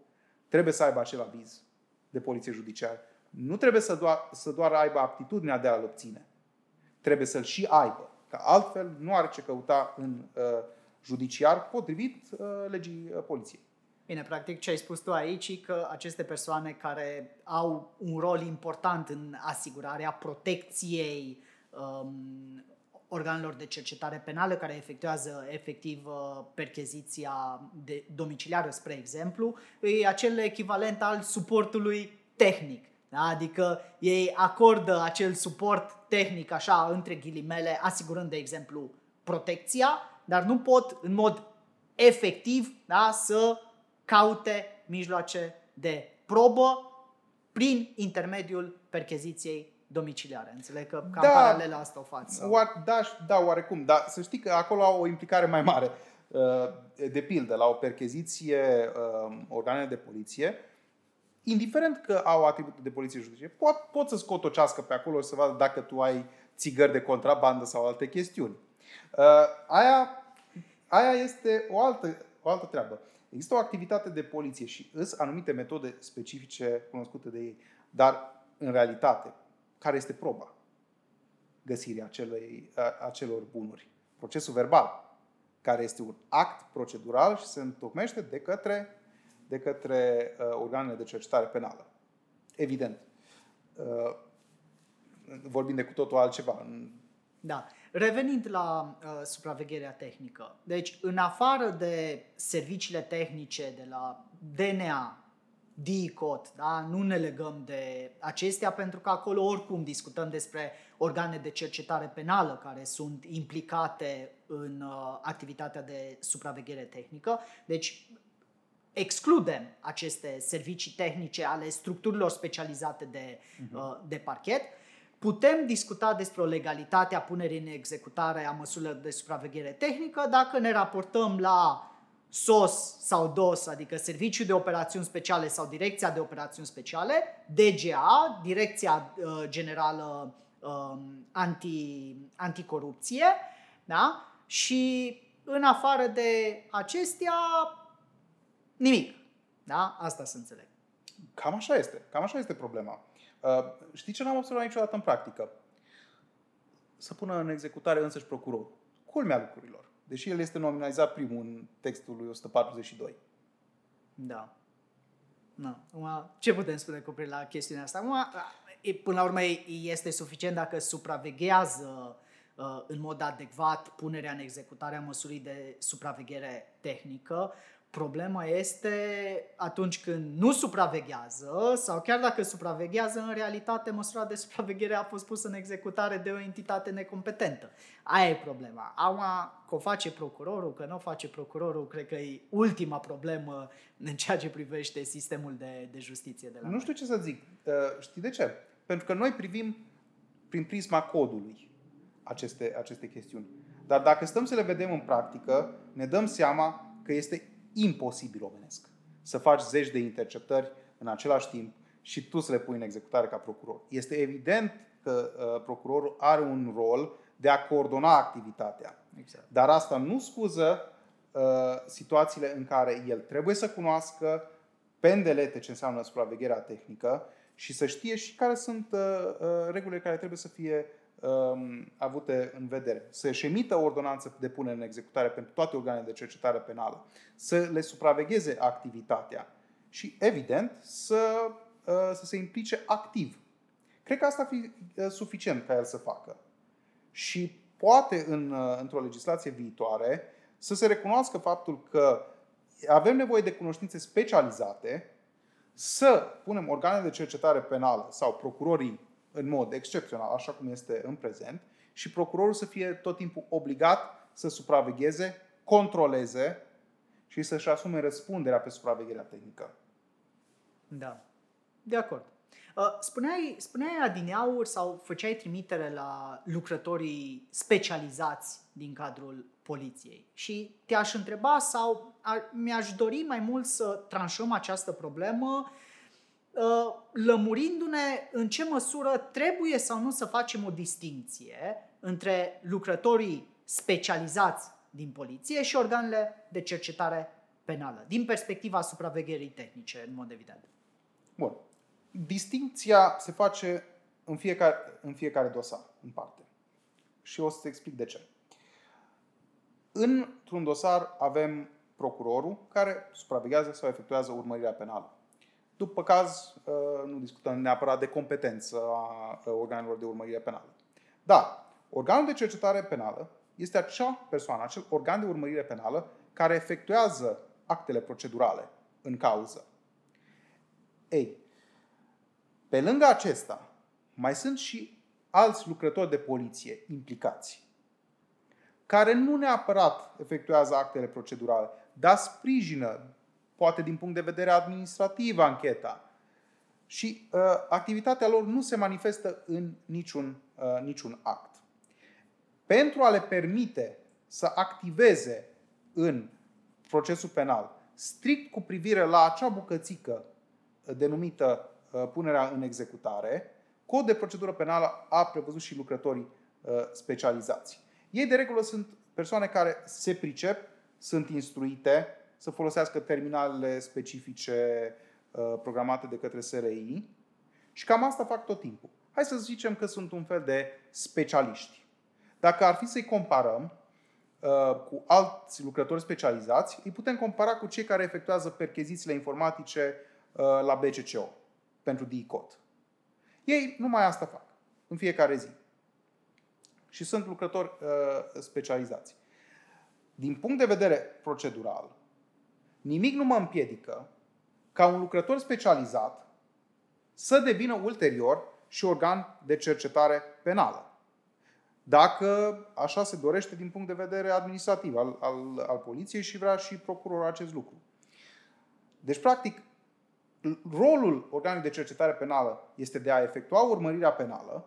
[SPEAKER 2] trebuie să aibă acel aviz de poliție judiciară. Nu trebuie să doar, să doar aibă aptitudinea de a-l obține. Trebuie să-l și aibă. Că altfel nu are ce căuta în uh, judiciar potrivit uh, legii uh, poliției.
[SPEAKER 1] Bine, practic ce ai spus tu aici e că aceste persoane care au un rol important în asigurarea protecției um, organelor de cercetare penală care efectuează efectiv uh, percheziția de domiciliară, spre exemplu, e acel echivalent al suportului tehnic. Da? Adică ei acordă acel suport tehnic, așa, între ghilimele, asigurând, de exemplu, protecția, dar nu pot în mod efectiv da, să caute mijloace de probă prin intermediul percheziției domiciliare. Înțeleg că cam da, paralel asta o faci. Sau...
[SPEAKER 2] Da, da, oarecum. Dar să știi că acolo au o implicare mai mare. Uh, de pildă, la o percheziție uh, organele de poliție, indiferent că au atribute de poliție judiciară, pot, pot să scot o cească pe acolo și să vadă dacă tu ai țigări de contrabandă sau alte chestiuni. Uh, aia, aia este o altă, o altă treabă. Există o activitate de poliție și îs anumite metode specifice cunoscute de ei. Dar, în realitate, care este proba găsirii acelei, acelor bunuri? Procesul verbal, care este un act procedural și se întocmește de către, de către uh, organele de cercetare penală. Evident. Uh, vorbim de cu totul altceva.
[SPEAKER 1] Da. Revenind la uh, supravegherea tehnică. Deci, în afară de serviciile tehnice de la DNA, DICOT, da? nu ne legăm de acestea pentru că acolo oricum discutăm despre organe de cercetare penală care sunt implicate în uh, activitatea de supraveghere tehnică. Deci excludem aceste servicii tehnice ale structurilor specializate de, uh-huh. uh, de parchet. Putem discuta despre o legalitate a punerii în executare a măsurilor de supraveghere tehnică dacă ne raportăm la SOS sau DOS, adică Serviciul de Operațiuni Speciale sau Direcția de Operațiuni Speciale, DGA, Direcția uh, Generală uh, Anti, Anticorupție, da? și în afară de acestea, nimic. Da? Asta să înțeleg.
[SPEAKER 2] Cam așa este. Cam așa este problema. Uh, știi ce n-am observat niciodată în practică? Să pună în executare însăși procurorul. Culmea lucrurilor deși el este nominalizat primul în textul lui 142.
[SPEAKER 1] Da. Na. Acum, ce putem spune cu la chestiunea asta? Acum, până la urmă, este suficient dacă supraveghează uh, în mod adecvat punerea în executare a măsurii de supraveghere tehnică, Problema este atunci când nu supraveghează sau chiar dacă supraveghează, în realitate măsura de supraveghere a fost pusă în executare de o entitate necompetentă. Aia e problema. Acum, că o face procurorul, că nu o face procurorul, cred că e ultima problemă în ceea ce privește sistemul de, de justiție de la
[SPEAKER 2] Nu știu ce să zic. Uh, știi de ce? Pentru că noi privim prin prisma codului. aceste, aceste chestiuni. Dar dacă stăm să le vedem în practică, ne dăm seama că este imposibil omenesc să faci zeci de interceptări în același timp și tu să le pui în executare ca procuror. Este evident că uh, procurorul are un rol de a coordona activitatea. Exact. Dar asta nu scuză uh, situațiile în care el trebuie să cunoască pendelete ce înseamnă supravegherea tehnică și să știe și care sunt uh, uh, regulile care trebuie să fie um, avute în vedere. Să-și emită o ordonanță de punere în executare pentru toate organele de cercetare penală, să le supravegheze activitatea și, evident, să, uh, să se implice activ. Cred că asta ar fi uh, suficient ca el să facă. Și poate în, uh, într-o legislație viitoare să se recunoască faptul că avem nevoie de cunoștințe specializate, să punem organele de cercetare penală sau procurorii în mod excepțional, așa cum este în prezent, și procurorul să fie tot timpul obligat să supravegheze, controleze și să-și asume răspunderea pe supravegherea tehnică.
[SPEAKER 1] Da, de acord. Uh, spuneai, spuneai adineauri sau făceai trimitere la lucrătorii specializați din cadrul poliției. Și te-aș întreba sau mi-aș dori mai mult să tranșăm această problemă uh, lămurindu-ne în ce măsură trebuie sau nu să facem o distinție între lucrătorii specializați din poliție și organele de cercetare penală, din perspectiva supravegherii tehnice, în mod evident.
[SPEAKER 2] Bun. Distinția se face în fiecare, în fiecare dosar, în parte. Și o să-ți explic de ce. Într-un dosar avem procurorul care supraveghează sau efectuează urmărirea penală. După caz, ă, nu discutăm neapărat de competență a organelor de urmărire penală. Dar organul de cercetare penală este acea persoană, acel organ de urmărire penală care efectuează actele procedurale în cauză. Ei, pe lângă acesta, mai sunt și alți lucrători de poliție implicați, care nu neapărat efectuează actele procedurale, dar sprijină, poate din punct de vedere administrativ, ancheta. Și uh, activitatea lor nu se manifestă în niciun, uh, niciun act. Pentru a le permite să activeze în procesul penal, strict cu privire la acea bucățică denumită uh, punerea în executare, cod de procedură penală a prevăzut și lucrătorii uh, specializați. Ei, de regulă, sunt persoane care se pricep, sunt instruite să folosească terminalele specifice uh, programate de către SRI și cam asta fac tot timpul. Hai să zicem că sunt un fel de specialiști. Dacă ar fi să-i comparăm cu alți lucrători specializați, îi putem compara cu cei care efectuează perchezițiile informatice Uh, la BCCO pentru DICOT. Ei numai asta fac în fiecare zi. Și sunt lucrători uh, specializați. Din punct de vedere procedural, nimic nu mă împiedică ca un lucrător specializat să devină ulterior și organ de cercetare penală. Dacă așa se dorește din punct de vedere administrativ al, al, al poliției și vrea și procurorul acest lucru. Deci, practic, rolul organului de cercetare penală este de a efectua urmărirea penală,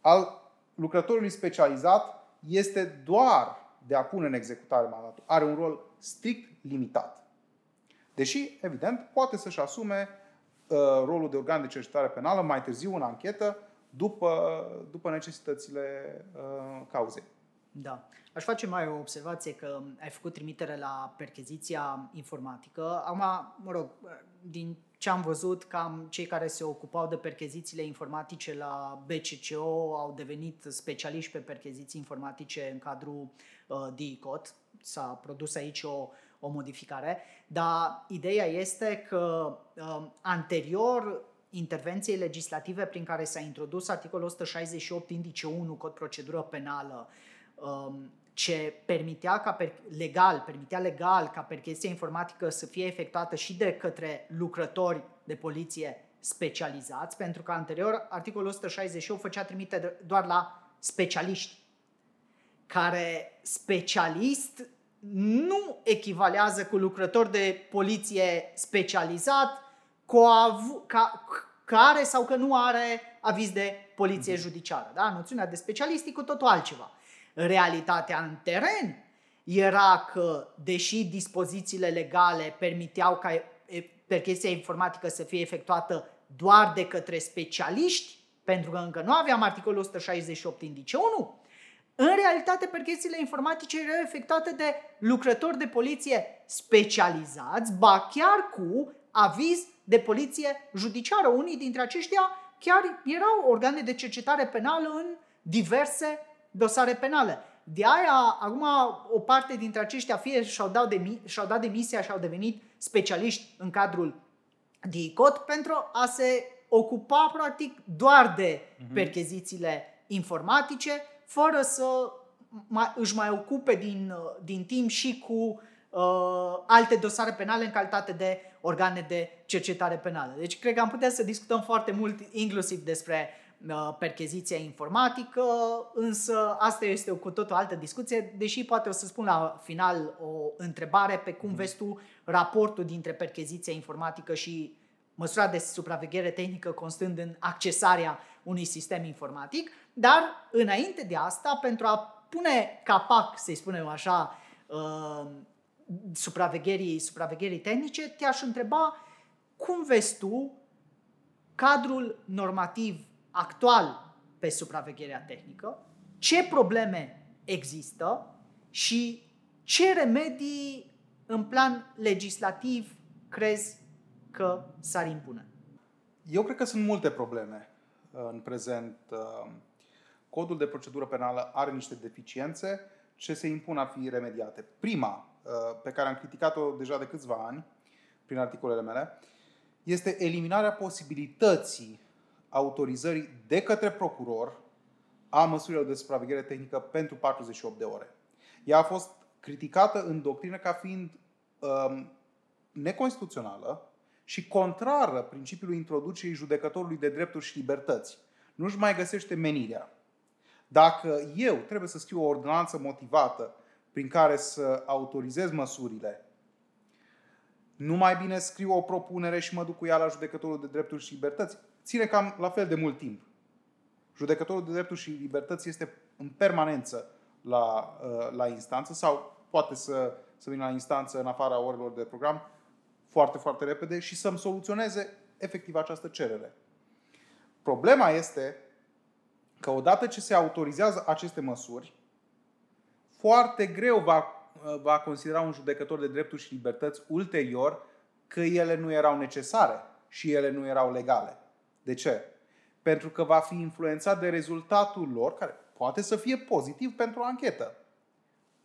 [SPEAKER 2] al lucrătorului specializat este doar de a pune în executare mandatul. Are un rol strict limitat. Deși, evident, poate să-și asume uh, rolul de organ de cercetare penală mai târziu în anchetă, după, după necesitățile uh, cauzei.
[SPEAKER 1] Da. Aș face mai o observație că ai făcut trimitere la percheziția informatică. Acum, mă rog, din ce am văzut, cam cei care se ocupau de perchezițiile informatice la BCCO au devenit specialiști pe percheziții informatice în cadrul uh, DICOT. S-a produs aici o, o modificare, dar ideea este că uh, anterior intervenției legislative prin care s-a introdus articolul 168 indice 1 cod procedură penală um, ce permitea ca per, legal, permitea legal ca percheziția informatică să fie efectuată și de către lucrători de poliție specializați, pentru că anterior articolul 168 făcea trimite doar la specialiști, care specialist nu echivalează cu lucrător de poliție specializat cu av- ca, care sau că nu are aviz de poliție judiciară. Da? Noțiunea de specialist e cu totul altceva. Realitatea în teren era că, deși dispozițiile legale permiteau ca percheziția informatică să fie efectuată doar de către specialiști, pentru că încă nu aveam articolul 168 indice 1, în realitate, perchezițiile informatice erau efectuate de lucrători de poliție specializați, ba chiar cu aviz de poliție judiciară. Unii dintre aceștia chiar erau organe de cercetare penală în diverse dosare penale. De aia, acum, o parte dintre aceștia fie și-au dat, demi- și-au dat demisia și au devenit specialiști în cadrul DICOT pentru a se ocupa, practic, doar de mhm. perchezițiile informatice, fără să mai, își mai ocupe din, din timp și cu uh, alte dosare penale în calitate de organe de cercetare penală. Deci cred că am putea să discutăm foarte mult inclusiv despre uh, percheziția informatică, însă asta este o cu totul altă discuție, deși poate o să spun la final o întrebare pe cum mhm. vezi tu raportul dintre percheziția informatică și măsura de supraveghere tehnică constând în accesarea unui sistem informatic, dar înainte de asta, pentru a pune capac, să-i spunem așa, uh, supravegherii, supravegherii tehnice, te-aș întreba cum vezi tu cadrul normativ actual pe supravegherea tehnică, ce probleme există? Și ce remedii în plan legislativ crezi că s-ar impune?
[SPEAKER 2] Eu cred că sunt multe probleme. uh, în prezent. Uh, codul de procedură penală are niște deficiențe ce se impun a fi remediate. Prima, uh, pe care am criticat-o deja de câțiva ani, prin articolele mele, este eliminarea posibilității autorizării de către procuror a măsurilor de supraveghere tehnică pentru 48 de ore. Ea a fost criticată în doctrină ca fiind um, neconstituțională și contrară principiului introducerii judecătorului de drepturi și libertăți. Nu-și mai găsește menirea. Dacă eu trebuie să scriu o ordonanță motivată prin care să autorizez măsurile, nu mai bine scriu o propunere și mă duc cu ea la judecătorul de drepturi și libertăți? Ține cam la fel de mult timp. Judecătorul de drepturi și libertăți este în permanență la, uh, la instanță sau poate să, să vină la instanță în afara orelor de program foarte, foarte repede și să-mi soluționeze efectiv această cerere. Problema este că odată ce se autorizează aceste măsuri, foarte greu va, va considera un judecător de drepturi și libertăți ulterior că ele nu erau necesare și ele nu erau legale. De ce? Pentru că va fi influențat de rezultatul lor, care poate să fie pozitiv pentru o anchetă.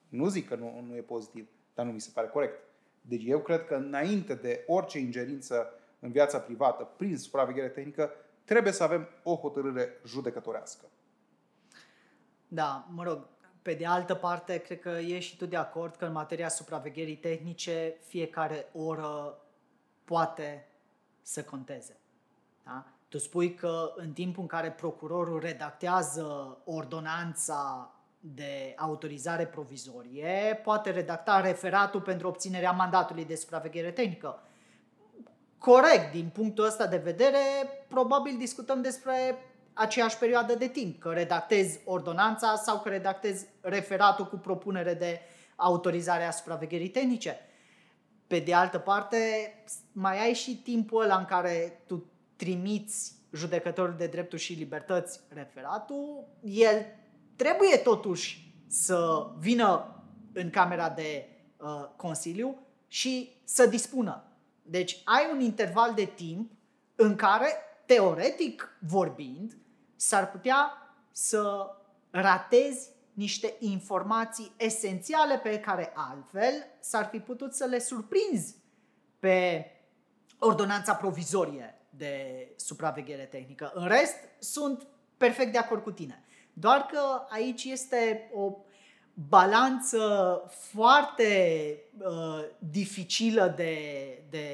[SPEAKER 2] Nu zic că nu, nu e pozitiv, dar nu mi se pare corect. Deci eu cred că înainte de orice ingerință în viața privată prin supraveghere tehnică, trebuie să avem o hotărâre judecătorească.
[SPEAKER 1] Da, mă rog, pe de altă parte, cred că ești și tu de acord că în materia supravegherii tehnice, fiecare oră poate să conteze. Da? Tu spui că în timpul în care procurorul redactează ordonanța de autorizare provizorie, poate redacta referatul pentru obținerea mandatului de supraveghere tehnică. Corect, din punctul ăsta de vedere, probabil discutăm despre aceeași perioadă de timp, că redactezi ordonanța sau că redactezi referatul cu propunere de autorizare a supravegherii tehnice. Pe de altă parte, mai ai și timpul ăla în care tu trimiți judecătorul de drepturi și libertăți referatul, el trebuie totuși să vină în camera de uh, consiliu și să dispună. Deci ai un interval de timp în care, teoretic vorbind, s-ar putea să ratezi niște informații esențiale pe care altfel s-ar fi putut să le surprinzi pe ordonanța provizorie de supraveghere tehnică. În rest, sunt perfect de acord cu tine. Doar că aici este o balanță foarte uh, dificilă de, de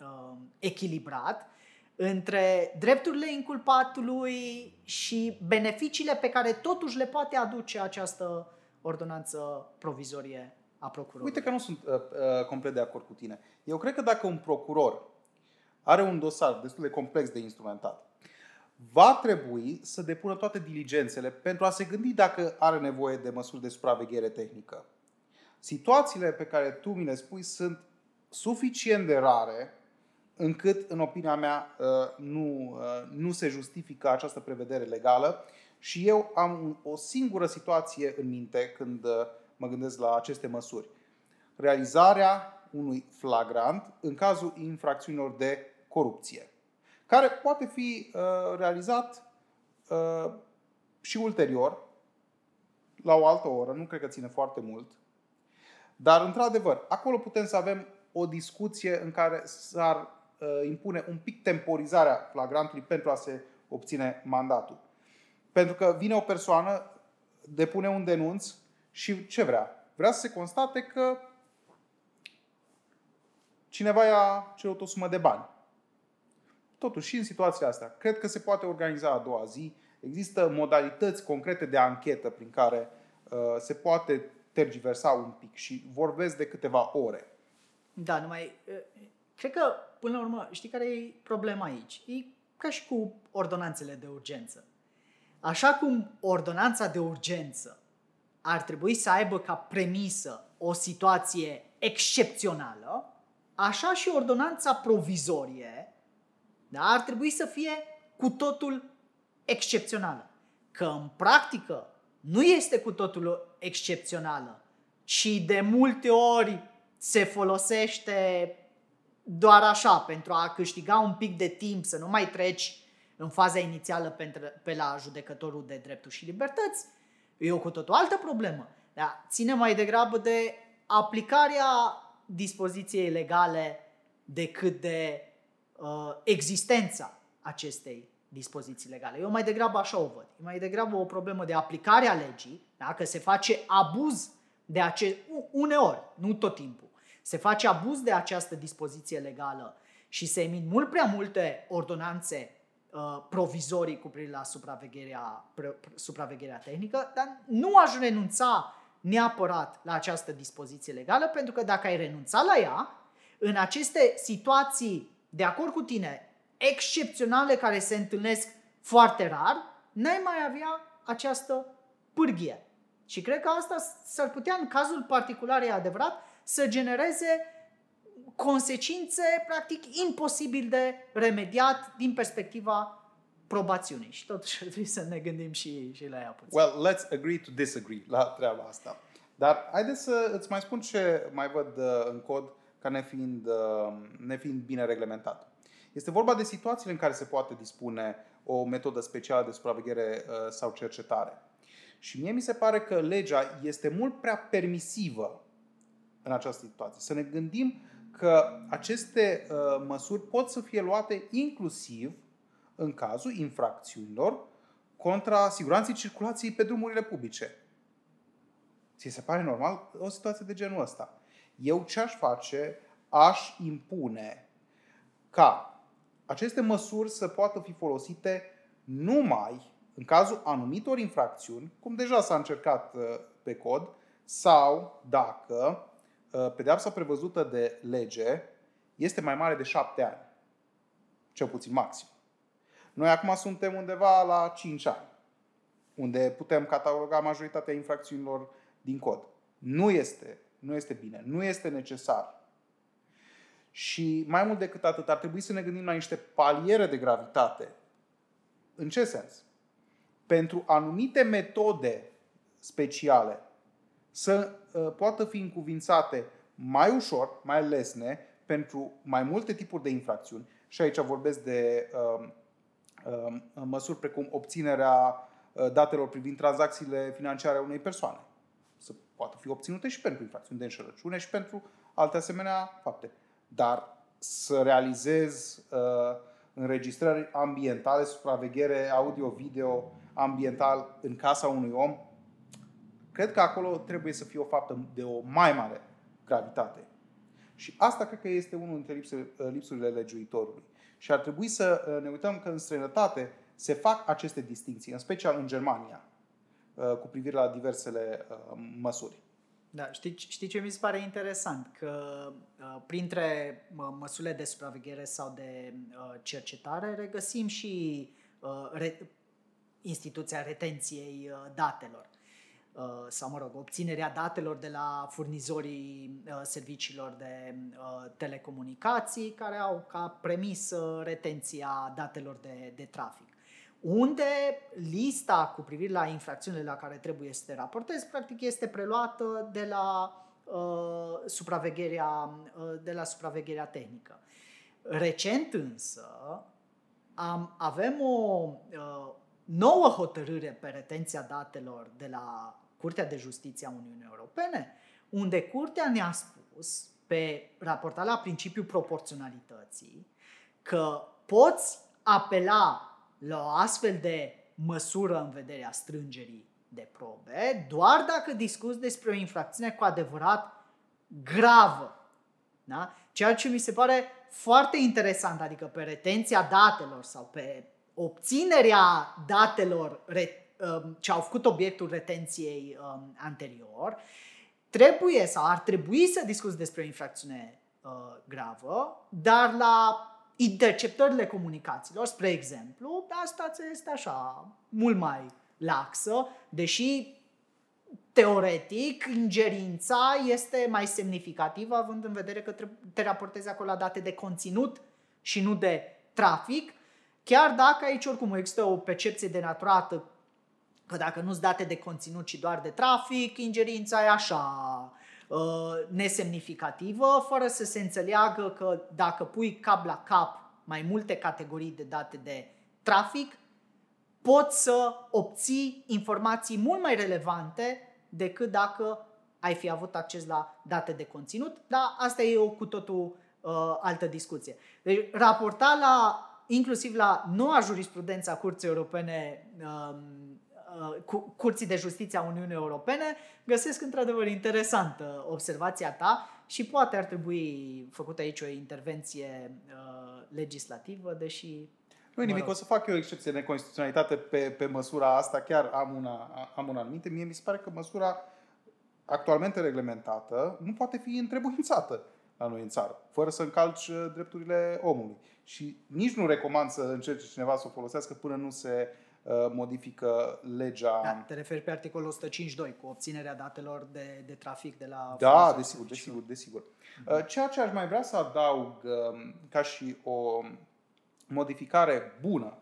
[SPEAKER 1] uh, echilibrat între drepturile inculpatului și beneficiile pe care totuși le poate aduce această ordonanță provizorie a procurorului.
[SPEAKER 2] Uite că nu sunt uh, uh, complet de acord cu tine. Eu cred că dacă un procuror are un dosar destul de complex de instrumentat, va trebui să depună toate diligențele pentru a se gândi dacă are nevoie de măsuri de supraveghere tehnică. Situațiile pe care tu mi le spui sunt suficient de rare încât, în opinia mea, uh, nu, uh, nu se justifică această prevedere legală și eu am o singură situație în minte când uh, mă gândesc la aceste măsuri. Realizarea unui flagrant în cazul infracțiunilor de corupție, care poate fi realizat și ulterior, la o altă oră, nu cred că ține foarte mult, dar, într-adevăr, acolo putem să avem o discuție în care s-ar uh, impune un pic temporizarea flagrantului pentru a se obține mandatul. Pentru că vine o persoană, depune un denunț și ce vrea? Vrea să se constate că cineva i-a cerut o sumă de bani. Totuși, în situația asta, cred că se poate organiza a doua zi. Există modalități concrete de anchetă prin care uh, se poate tergiversa un pic și vorbesc de câteva ore.
[SPEAKER 1] Da, numai, cred că, până la urmă, știi care e problema aici? E ca și cu ordonanțele de urgență. Așa cum ordonanța de urgență ar trebui să aibă ca premisă o situație excepțională, așa și ordonanța provizorie da, ar trebui să fie cu totul excepțională. Că în practică nu este cu totul excepțională, ci de multe ori se folosește doar așa, pentru a câștiga un pic de timp, să nu mai treci în faza inițială pe la judecătorul de drepturi și libertăți, e o cu totul altă problemă. Dar ține mai degrabă de aplicarea dispoziției legale decât de uh, existența acestei dispoziții legale. Eu mai degrabă așa o văd. E mai degrabă o problemă de aplicare a legii, dacă se face abuz de acest... uneori, nu tot timpul, se face abuz de această dispoziție legală și se emit mult prea multe ordonanțe uh, provizorii cu privire la supravegherea, pre, supravegherea tehnică, dar nu aș renunța neapărat la această dispoziție legală, pentru că dacă ai renunța la ea, în aceste situații, de acord cu tine, excepționale care se întâlnesc foarte rar, n-ai mai avea această pârghie. Și cred că asta s-ar putea, în cazul particular, e adevărat, să genereze consecințe practic imposibil de remediat din perspectiva probațiunii. Și totuși ar trebui să ne gândim și, și la ea puțin.
[SPEAKER 2] Well, let's agree to disagree la treaba asta. Dar haideți să îți mai spun ce mai văd uh, în cod ca nefiind, uh, nefiind bine reglementat. Este vorba de situațiile în care se poate dispune o metodă specială de supraveghere uh, sau cercetare. Și mie mi se pare că legea este mult prea permisivă în această situație. Să ne gândim că aceste uh, măsuri pot să fie luate inclusiv în cazul infracțiunilor contra siguranței circulației pe drumurile publice. Ți se pare normal o situație de genul ăsta? Eu ce aș face? Aș impune ca aceste măsuri să poată fi folosite numai în cazul anumitor infracțiuni, cum deja s-a încercat uh, pe cod, sau dacă Uh, pedeapsa prevăzută de lege este mai mare de șapte ani. Cel puțin maxim. Noi acum suntem undeva la 5 ani, unde putem cataloga majoritatea infracțiunilor din cod. Nu este, nu este bine, nu este necesar. Și mai mult decât atât, ar trebui să ne gândim la niște paliere de gravitate. În ce sens? Pentru anumite metode speciale să uh, poată fi încuvințate mai ușor, mai lesne, pentru mai multe tipuri de infracțiuni. Și aici vorbesc de uh, uh, măsuri precum obținerea uh, datelor privind tranzacțiile financiare a unei persoane. Să poată fi obținute și pentru infracțiuni de înșelăciune și pentru alte asemenea fapte. Dar să realizez uh, înregistrări ambientale, supraveghere audio-video ambiental în casa unui om, Cred că acolo trebuie să fie o faptă de o mai mare gravitate. Și asta cred că este unul dintre lipsurile legiuitorului. Și ar trebui să uh, ne uităm că în străinătate se fac aceste distinții, în special în Germania, uh, cu privire la diversele uh, măsuri.
[SPEAKER 1] Da, știi, știi ce mi se pare interesant? Că printre măsurile de supraveghere sau de cercetare regăsim și re, instituția retenției datelor sau, mă rog, obținerea datelor de la furnizorii serviciilor de telecomunicații care au ca premisă retenția datelor de, de trafic unde lista cu privire la infracțiunile la care trebuie să te raportezi, practic este preluată de la uh, supravegherea, uh, de la supravegherea tehnică. Recent însă am, avem o uh, nouă hotărâre pe retenția datelor de la Curtea de Justiție a Uniunii Europene, unde Curtea ne-a spus, pe raportat la principiul proporționalității, că poți apela la o astfel de măsură în vederea strângerii de probe, doar dacă discuți despre o infracțiune cu adevărat gravă. Da? Ceea ce mi se pare foarte interesant, adică pe retenția datelor sau pe obținerea datelor um, ce au făcut obiectul retenției um, anterior, trebuie sau ar trebui să discuți despre o infracțiune uh, gravă, dar la interceptările comunicațiilor, spre exemplu, asta este așa, mult mai laxă, deși teoretic ingerința este mai semnificativă având în vedere că te raportezi acolo la date de conținut și nu de trafic, chiar dacă aici oricum există o percepție denaturată că dacă nu-ți date de conținut, ci doar de trafic, ingerința e așa. Uh, nesemnificativă, fără să se înțeleagă că dacă pui cap la cap mai multe categorii de date de trafic, poți să obții informații mult mai relevante decât dacă ai fi avut acces la date de conținut, dar asta e o cu totul uh, altă discuție. Deci, raporta la, inclusiv la noua jurisprudență a Curții Europene um, Uh, Curții de Justiție a Uniunii Europene, găsesc într-adevăr interesantă observația ta și poate ar trebui făcută aici o intervenție uh, legislativă, deși...
[SPEAKER 2] Nu nimic, o să fac eu o excepție de constituționalitate pe, pe măsura asta, chiar am una, am una anumite. Mie mi se pare că măsura actualmente reglementată nu poate fi întrebuințată la noi în țară, fără să încalci uh, drepturile omului. Și nici nu recomand să încerce cineva să o folosească până nu se Uh, modifică legea.
[SPEAKER 1] Da, te referi pe articolul 152 cu obținerea datelor de, de trafic de la.
[SPEAKER 2] Da, desigur, desigur, desigur. Uh, ceea ce aș mai vrea să adaug um, ca și o modificare bună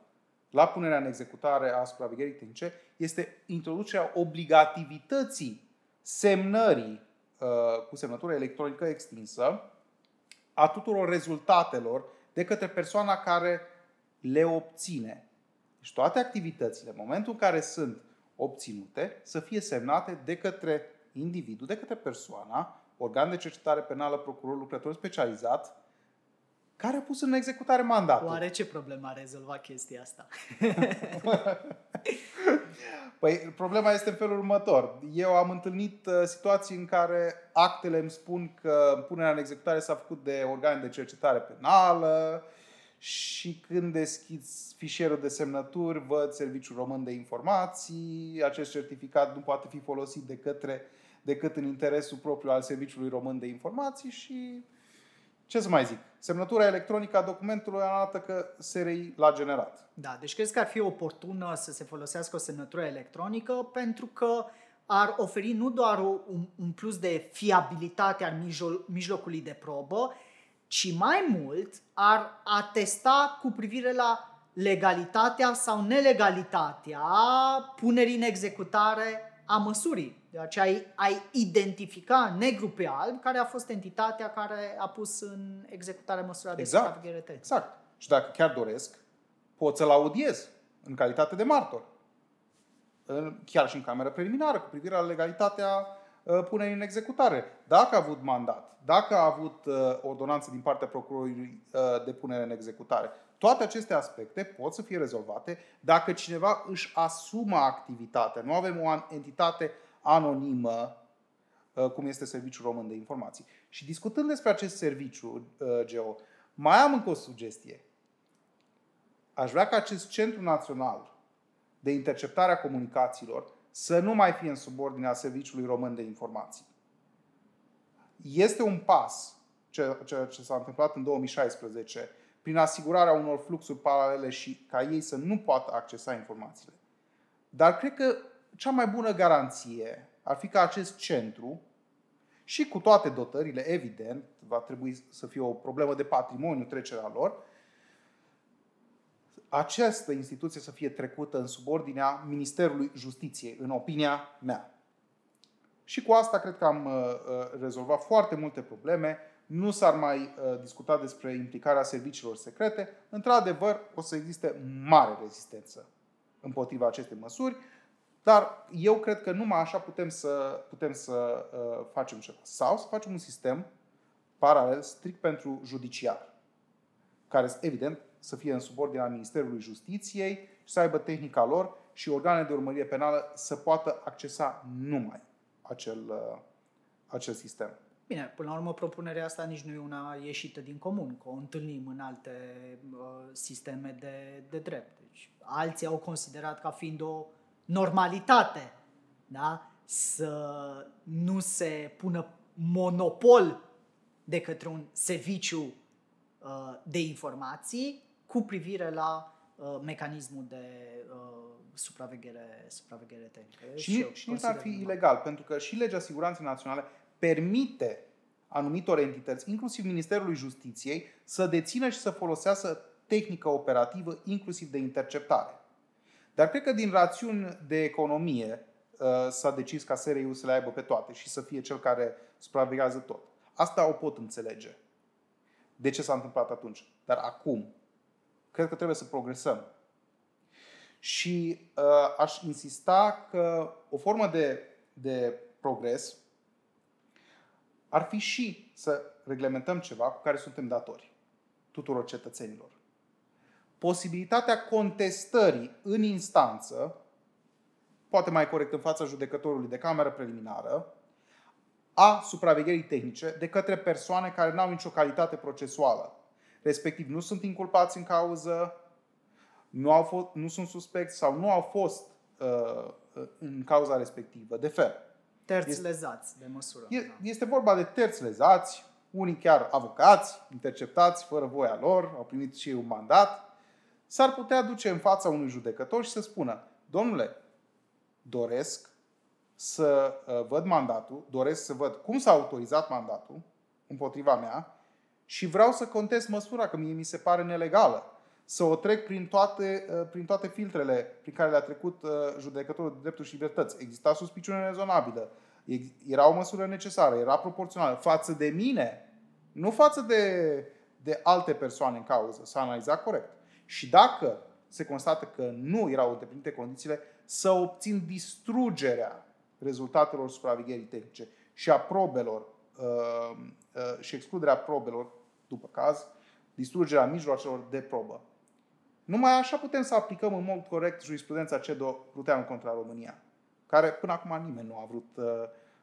[SPEAKER 2] la punerea în executare a supravegherii tehnice este introducerea obligativității semnării uh, cu semnătură electronică extinsă a tuturor rezultatelor de către persoana care le obține. Deci toate activitățile, în momentul în care sunt obținute, să fie semnate de către individul, de către persoana, organ de cercetare penală, procuror, lucrător specializat, care a pus în executare mandatul.
[SPEAKER 1] Oare ce problemă a rezolvat chestia asta? [LAUGHS]
[SPEAKER 2] păi, problema este în felul următor. Eu am întâlnit uh, situații în care actele îmi spun că punerea în executare s-a făcut de organe de cercetare penală, și când deschizi fișierul de semnături, văd Serviciul Român de Informații, acest certificat nu poate fi folosit de către, decât în interesul propriu al Serviciului Român de Informații și ce să mai zic? Semnătura electronică a documentului arată că SRI l-a generat.
[SPEAKER 1] Da, deci crezi că ar fi oportună să se folosească o semnătură electronică pentru că ar oferi nu doar un, un plus de fiabilitate al mijlocului de probă, ci mai mult ar atesta cu privire la legalitatea sau nelegalitatea punerii în executare a măsurii. De aceea ai, ai identifica negru pe alb care a fost entitatea care a pus în executare măsura de
[SPEAKER 2] exact,
[SPEAKER 1] supraveghere
[SPEAKER 2] Exact. Și dacă chiar doresc, pot să-l audiez în calitate de martor. Chiar și în cameră preliminară, cu privire la legalitatea Uh, punerii în executare. Dacă a avut mandat, dacă a avut uh, ordonanță din partea procurorului uh, de punere în executare, toate aceste aspecte pot să fie rezolvate dacă cineva își asumă activitatea. Nu avem o entitate anonimă cum este Serviciul Român de Informații. Și discutând despre acest serviciu, Geo, mai am încă o sugestie. Aș vrea ca acest Centru Național de Interceptare a Comunicațiilor să nu mai fie în subordinea Serviciului Român de Informații. Este un pas, ceea ce s-a întâmplat în 2016, prin asigurarea unor fluxuri paralele și ca ei să nu poată accesa informațiile. Dar cred că cea mai bună garanție ar fi ca acest centru și cu toate dotările, evident, va trebui să fie o problemă de patrimoniu trecerea lor, această instituție să fie trecută în subordinea Ministerului Justiției, în opinia mea. Și cu asta cred că am uh, uh, rezolvat foarte multe probleme. Nu s-ar mai uh, discuta despre implicarea serviciilor secrete. Într-adevăr, o să existe mare rezistență împotriva acestei măsuri, dar eu cred că numai așa putem să, putem să facem ceva. Sau să facem un sistem paralel strict pentru judiciar, care, evident, să fie în subordinea Ministerului Justiției și să aibă tehnica lor și organele de urmărire penală să poată accesa numai acel, uh, acel sistem.
[SPEAKER 1] Bine, până la urmă propunerea asta nici nu e una ieșită din comun, că o întâlnim în alte uh, sisteme de, de drept. Deci, alții au considerat ca fiind o normalitate da? să nu se pună monopol de către un serviciu uh, de informații cu privire la uh, mecanismul de uh, supraveghere, supraveghere tehnică.
[SPEAKER 2] Și, și, și nici ar fi normal. ilegal, pentru că și legea siguranței naționale permite anumitor entități, inclusiv Ministerului Justiției, să dețină și să folosească tehnică operativă, inclusiv de interceptare. Dar cred că din rațiuni de economie uh, s-a decis ca SRI-ul să le aibă pe toate și să fie cel care supraveghează tot. Asta o pot înțelege. De ce s-a întâmplat atunci? Dar acum, cred că trebuie să progresăm. Și uh, aș insista că o formă de, de progres ar fi și să reglementăm ceva cu care suntem datori tuturor cetățenilor. Posibilitatea contestării în instanță, poate mai corect în fața judecătorului de cameră preliminară, a supravegherii tehnice de către persoane care nu au nicio calitate procesuală. Respectiv, nu sunt inculpați în cauză, nu, au fost, nu sunt suspecți sau nu au fost uh, în cauza respectivă de fel.
[SPEAKER 1] Terți este, lezați de măsură.
[SPEAKER 2] E, da. Este vorba de terți lezați, unii chiar avocați, interceptați fără voia lor, au primit și ei un mandat. S-ar putea duce în fața unui judecător și să spună, domnule, doresc să uh, văd mandatul, doresc să văd cum s-a autorizat mandatul împotriva mea și vreau să contest măsura, că mie mi se pare nelegală. Să o trec prin toate, uh, prin toate filtrele prin care le-a trecut uh, judecătorul de drepturi și libertăți. Exista suspiciune rezonabilă, era o măsură necesară, era proporțională față de mine, nu față de, de alte persoane în cauză. S-a analizat corect. Și dacă se constată că nu erau îndeplinite condițiile, să obțin distrugerea rezultatelor supravegherii tehnice și a probelor uh, uh, și excluderea probelor, după caz, distrugerea mijloacelor de probă. Numai așa putem să aplicăm în mod corect jurisprudența CEDO Pruteanu contra România, care până acum nimeni nu a vrut uh,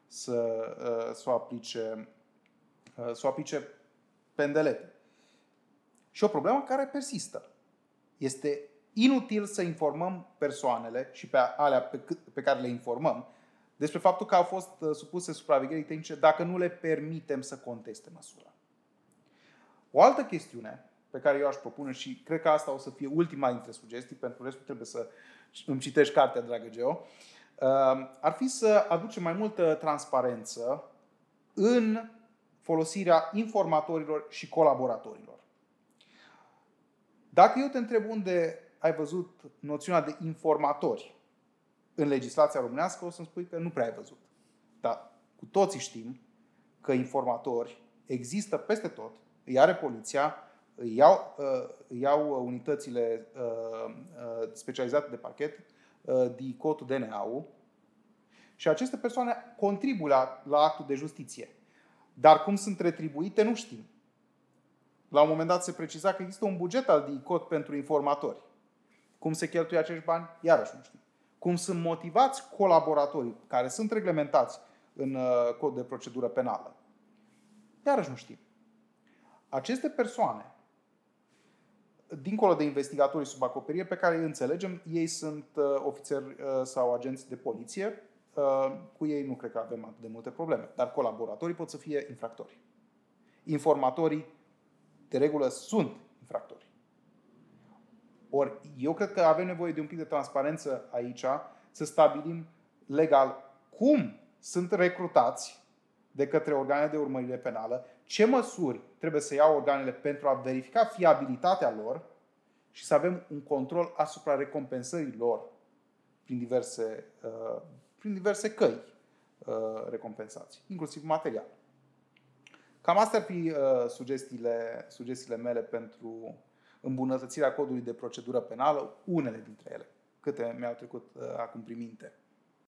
[SPEAKER 2] să, uh, să o aplice, uh, să o aplice pendelete. Și o problemă care persistă. Este inutil să informăm persoanele și pe alea pe, pe care le informăm despre faptul că au fost uh, supuse supravegherii tehnice dacă nu le permitem să conteste măsura. O altă chestiune pe care eu aș propune și cred că asta o să fie ultima dintre sugestii, pentru restul trebuie să îmi citești cartea, dragă Geo, uh, ar fi să aducem mai multă transparență în folosirea informatorilor și colaboratorilor. Dacă eu te întreb unde ai văzut noțiunea de informatori în legislația românească, o să-mi spui că nu prea ai văzut. Dar cu toții știm că informatori există peste tot, îi are poliția, îi iau, uh, îi iau unitățile uh, uh, specializate de parchet, DICOT, DNA-ul, și aceste persoane contribuie la, la actul de justiție. Dar cum sunt retribuite, nu știm. La un moment dat se preciza că există un buget al DICOT pentru informatori. Cum se cheltuie acești bani, iarăși nu știm cum sunt motivați colaboratorii care sunt reglementați în uh, cod de procedură penală. Iarăși nu știm. Aceste persoane, dincolo de investigatorii sub acoperire, pe care îi înțelegem, ei sunt uh, ofițeri uh, sau agenți de poliție, cu ei nu cred că avem atât de multe probleme, dar colaboratorii pot să fie infractori. Informatorii, de regulă, sunt infractori. Ori eu cred că avem nevoie de un pic de transparență aici, să stabilim legal cum sunt recrutați de către organele de urmărire penală, ce măsuri trebuie să iau organele pentru a verifica fiabilitatea lor și să avem un control asupra recompensării lor prin diverse, uh, prin diverse căi uh, recompensați, inclusiv material. Cam astea ar fi uh, sugestiile, sugestiile mele pentru îmbunătățirea codului de procedură penală, unele dintre ele, câte mi-au trecut acum prin minte.